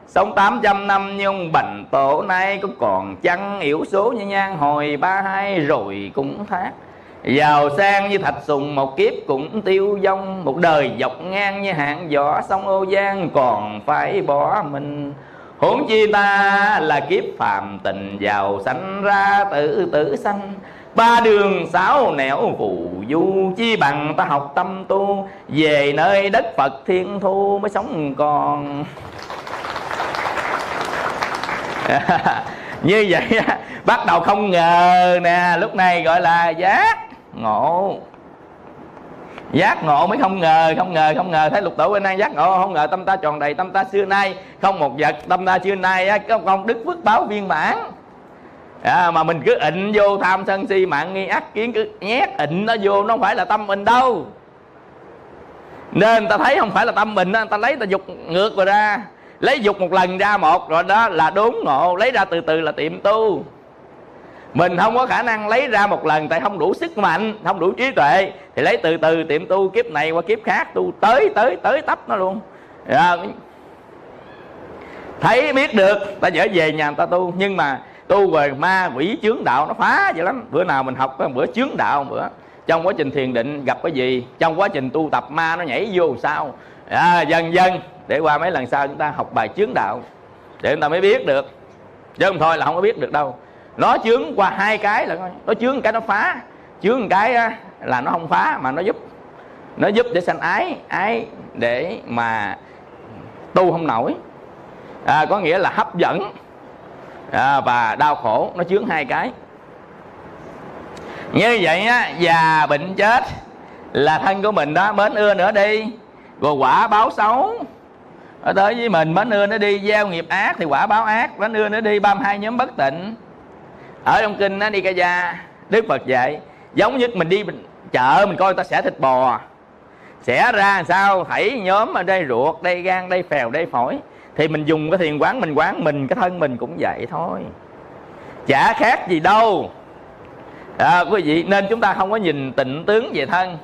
Sống 800 năm nhưng bành tổ, nay cũng còn chăng yếu số như nhan hồi ba hai, rồi cũng thác. Giàu sang như thạch sùng, một kiếp cũng tiêu vong. Một đời dọc ngang như hạng võ sông ô giang còn phải bỏ mình huống chi ta là kiếp phàm tình giàu sanh ra tử tử sanh. Ba đường sáu nẻo phù du, chi bằng ta học tâm tu, về nơi đất phật thiên thu mới sống còn. Như vậy bắt đầu không ngờ nè, lúc này gọi là giác ngộ giác ngộ mới không ngờ không ngờ không ngờ. Thấy lục tổ bên nay giác ngộ không ngờ tâm ta tròn đầy tâm ta xưa nay. Không một vật tâm ta xưa nay á, có công đức phước báo viên mãn. À, mà mình cứ ịnh vô tham sân si mạng nghi ác kiến cứ nhét ịnh nó vô nó không phải là tâm mình đâu. Nên ta thấy không phải là tâm mình đó, ta lấy ta dục ngược rồi ra. Lấy dục một lần ra một rồi đó là đốn ngộ lấy ra từ từ là tiệm tu mình không có khả năng lấy ra một lần tại không đủ sức mạnh không đủ trí tuệ thì lấy từ từ tiệm tu kiếp này qua kiếp khác tu tới tới tới tấp nó luôn. À, thấy biết được ta dở về nhà người ta tu nhưng mà tu về ma quỷ chướng đạo nó phá vậy lắm. Bữa nào mình học có bữa chướng đạo bữa. Trong quá trình thiền định gặp cái gì trong quá trình tu tập ma nó nhảy vô sao? À, dần dần. Để qua mấy lần sau chúng ta học bài chướng đạo để chúng ta mới biết được. Chứ không thôi là không có biết được đâu nó chướng qua hai cái là nó chướng cái nó phá. Chướng cái à, là nó không phá mà nó giúp. Nó giúp để sanh ái ái để mà tu không nổi. À, có nghĩa là hấp dẫn. À, và đau khổ nó chướng hai cái. Như vậy á già bệnh chết là thân của mình đó mến ưa nữa đi. Rồi quả báo xấu ở tới với mình mến ưa nó đi. Gieo nghiệp ác thì quả báo ác mến ưa nó đi. 32 nhóm bất tịnh ở trong kinh nó đi ca gia đức phật dạy giống như mình đi mình, chợ mình coi người ta xẻ thịt bò. Xẻ ra làm sao? Thảy nhóm ở đây ruột đây gan đây phèo đây phổi. Thì mình dùng cái thiền quán mình quán mình cái thân mình cũng vậy thôi. Chả khác gì đâu. À, quý vị nên chúng ta không có nhìn tịnh tướng về thân.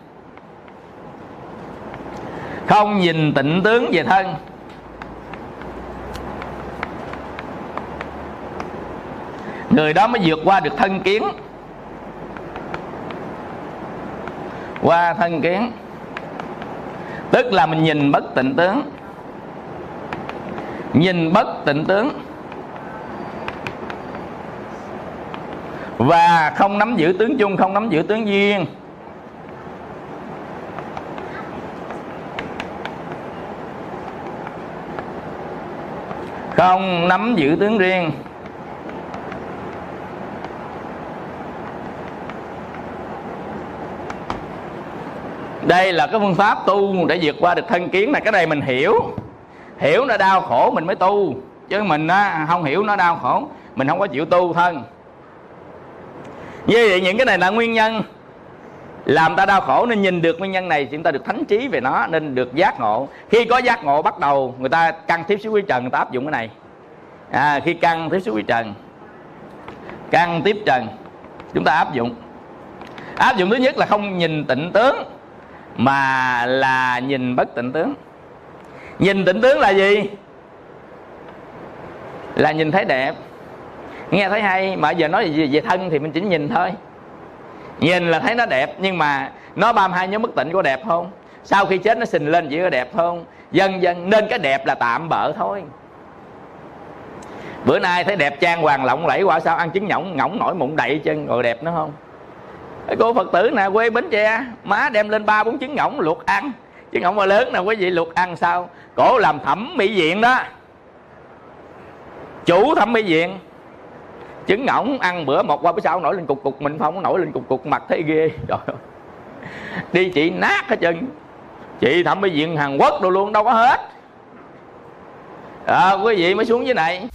Không nhìn tịnh tướng về thân. Người đó mới vượt qua được thân kiến. Qua thân kiến. Tức là mình nhìn bất tịnh tướng. Nhìn bất tịnh tướng. Và không nắm giữ tướng chung, không nắm giữ tướng duyên. Không nắm giữ tướng riêng. Đây là cái phương pháp tu để vượt qua được thân kiến là cái này mình hiểu. Hiểu nó đau khổ mình mới tu. Chứ mình á, không hiểu nó đau khổ mình không có chịu tu thân. Như vậy những cái này là nguyên nhân. Làm ta đau khổ nên nhìn được nguyên nhân này chúng ta được thánh trí về nó nên được giác ngộ. Khi có giác ngộ bắt đầu người ta căng tiếp xúc với trần người ta áp dụng cái này. À, khi căng tiếp xúc với trần căng tiếp trần chúng ta áp dụng. Áp dụng thứ nhất là không nhìn tịnh tướng mà là nhìn bất tịnh tướng. Nhìn tịnh tướng là gì? Là nhìn thấy đẹp. Nghe thấy hay mà giờ nói về, về thân thì mình chỉ nhìn thôi. Nhìn là thấy nó đẹp nhưng mà nó 32 nhóm bất tịnh có đẹp không? Sau khi chết nó sình lên chỉ có đẹp không? Dần dần nên cái đẹp là tạm bỡ thôi. Bữa nay thấy đẹp trang hoàng lộng lẫy quả sao ăn trứng nhộng ngỗng nổi mụn đậy chân rồi đẹp nữa không? Cô phật tử nè quê bến tre má đem lên ba bốn trứng ngỗng luộc ăn. Trứng ngỗng mà lớn nè quý vị luộc ăn sao? Cổ làm thẩm mỹ viện đó. Chủ thẩm mỹ viện. Trứng ngỗng ăn bữa một qua bữa sau nổi lên cục cục mình không nổi lên cục cục mặt thấy ghê. Trời ơi. Đi chị nát hết chân chị thẩm mỹ viện hàn quốc đồ luôn đâu có hết. À, quý vị mới xuống dưới này.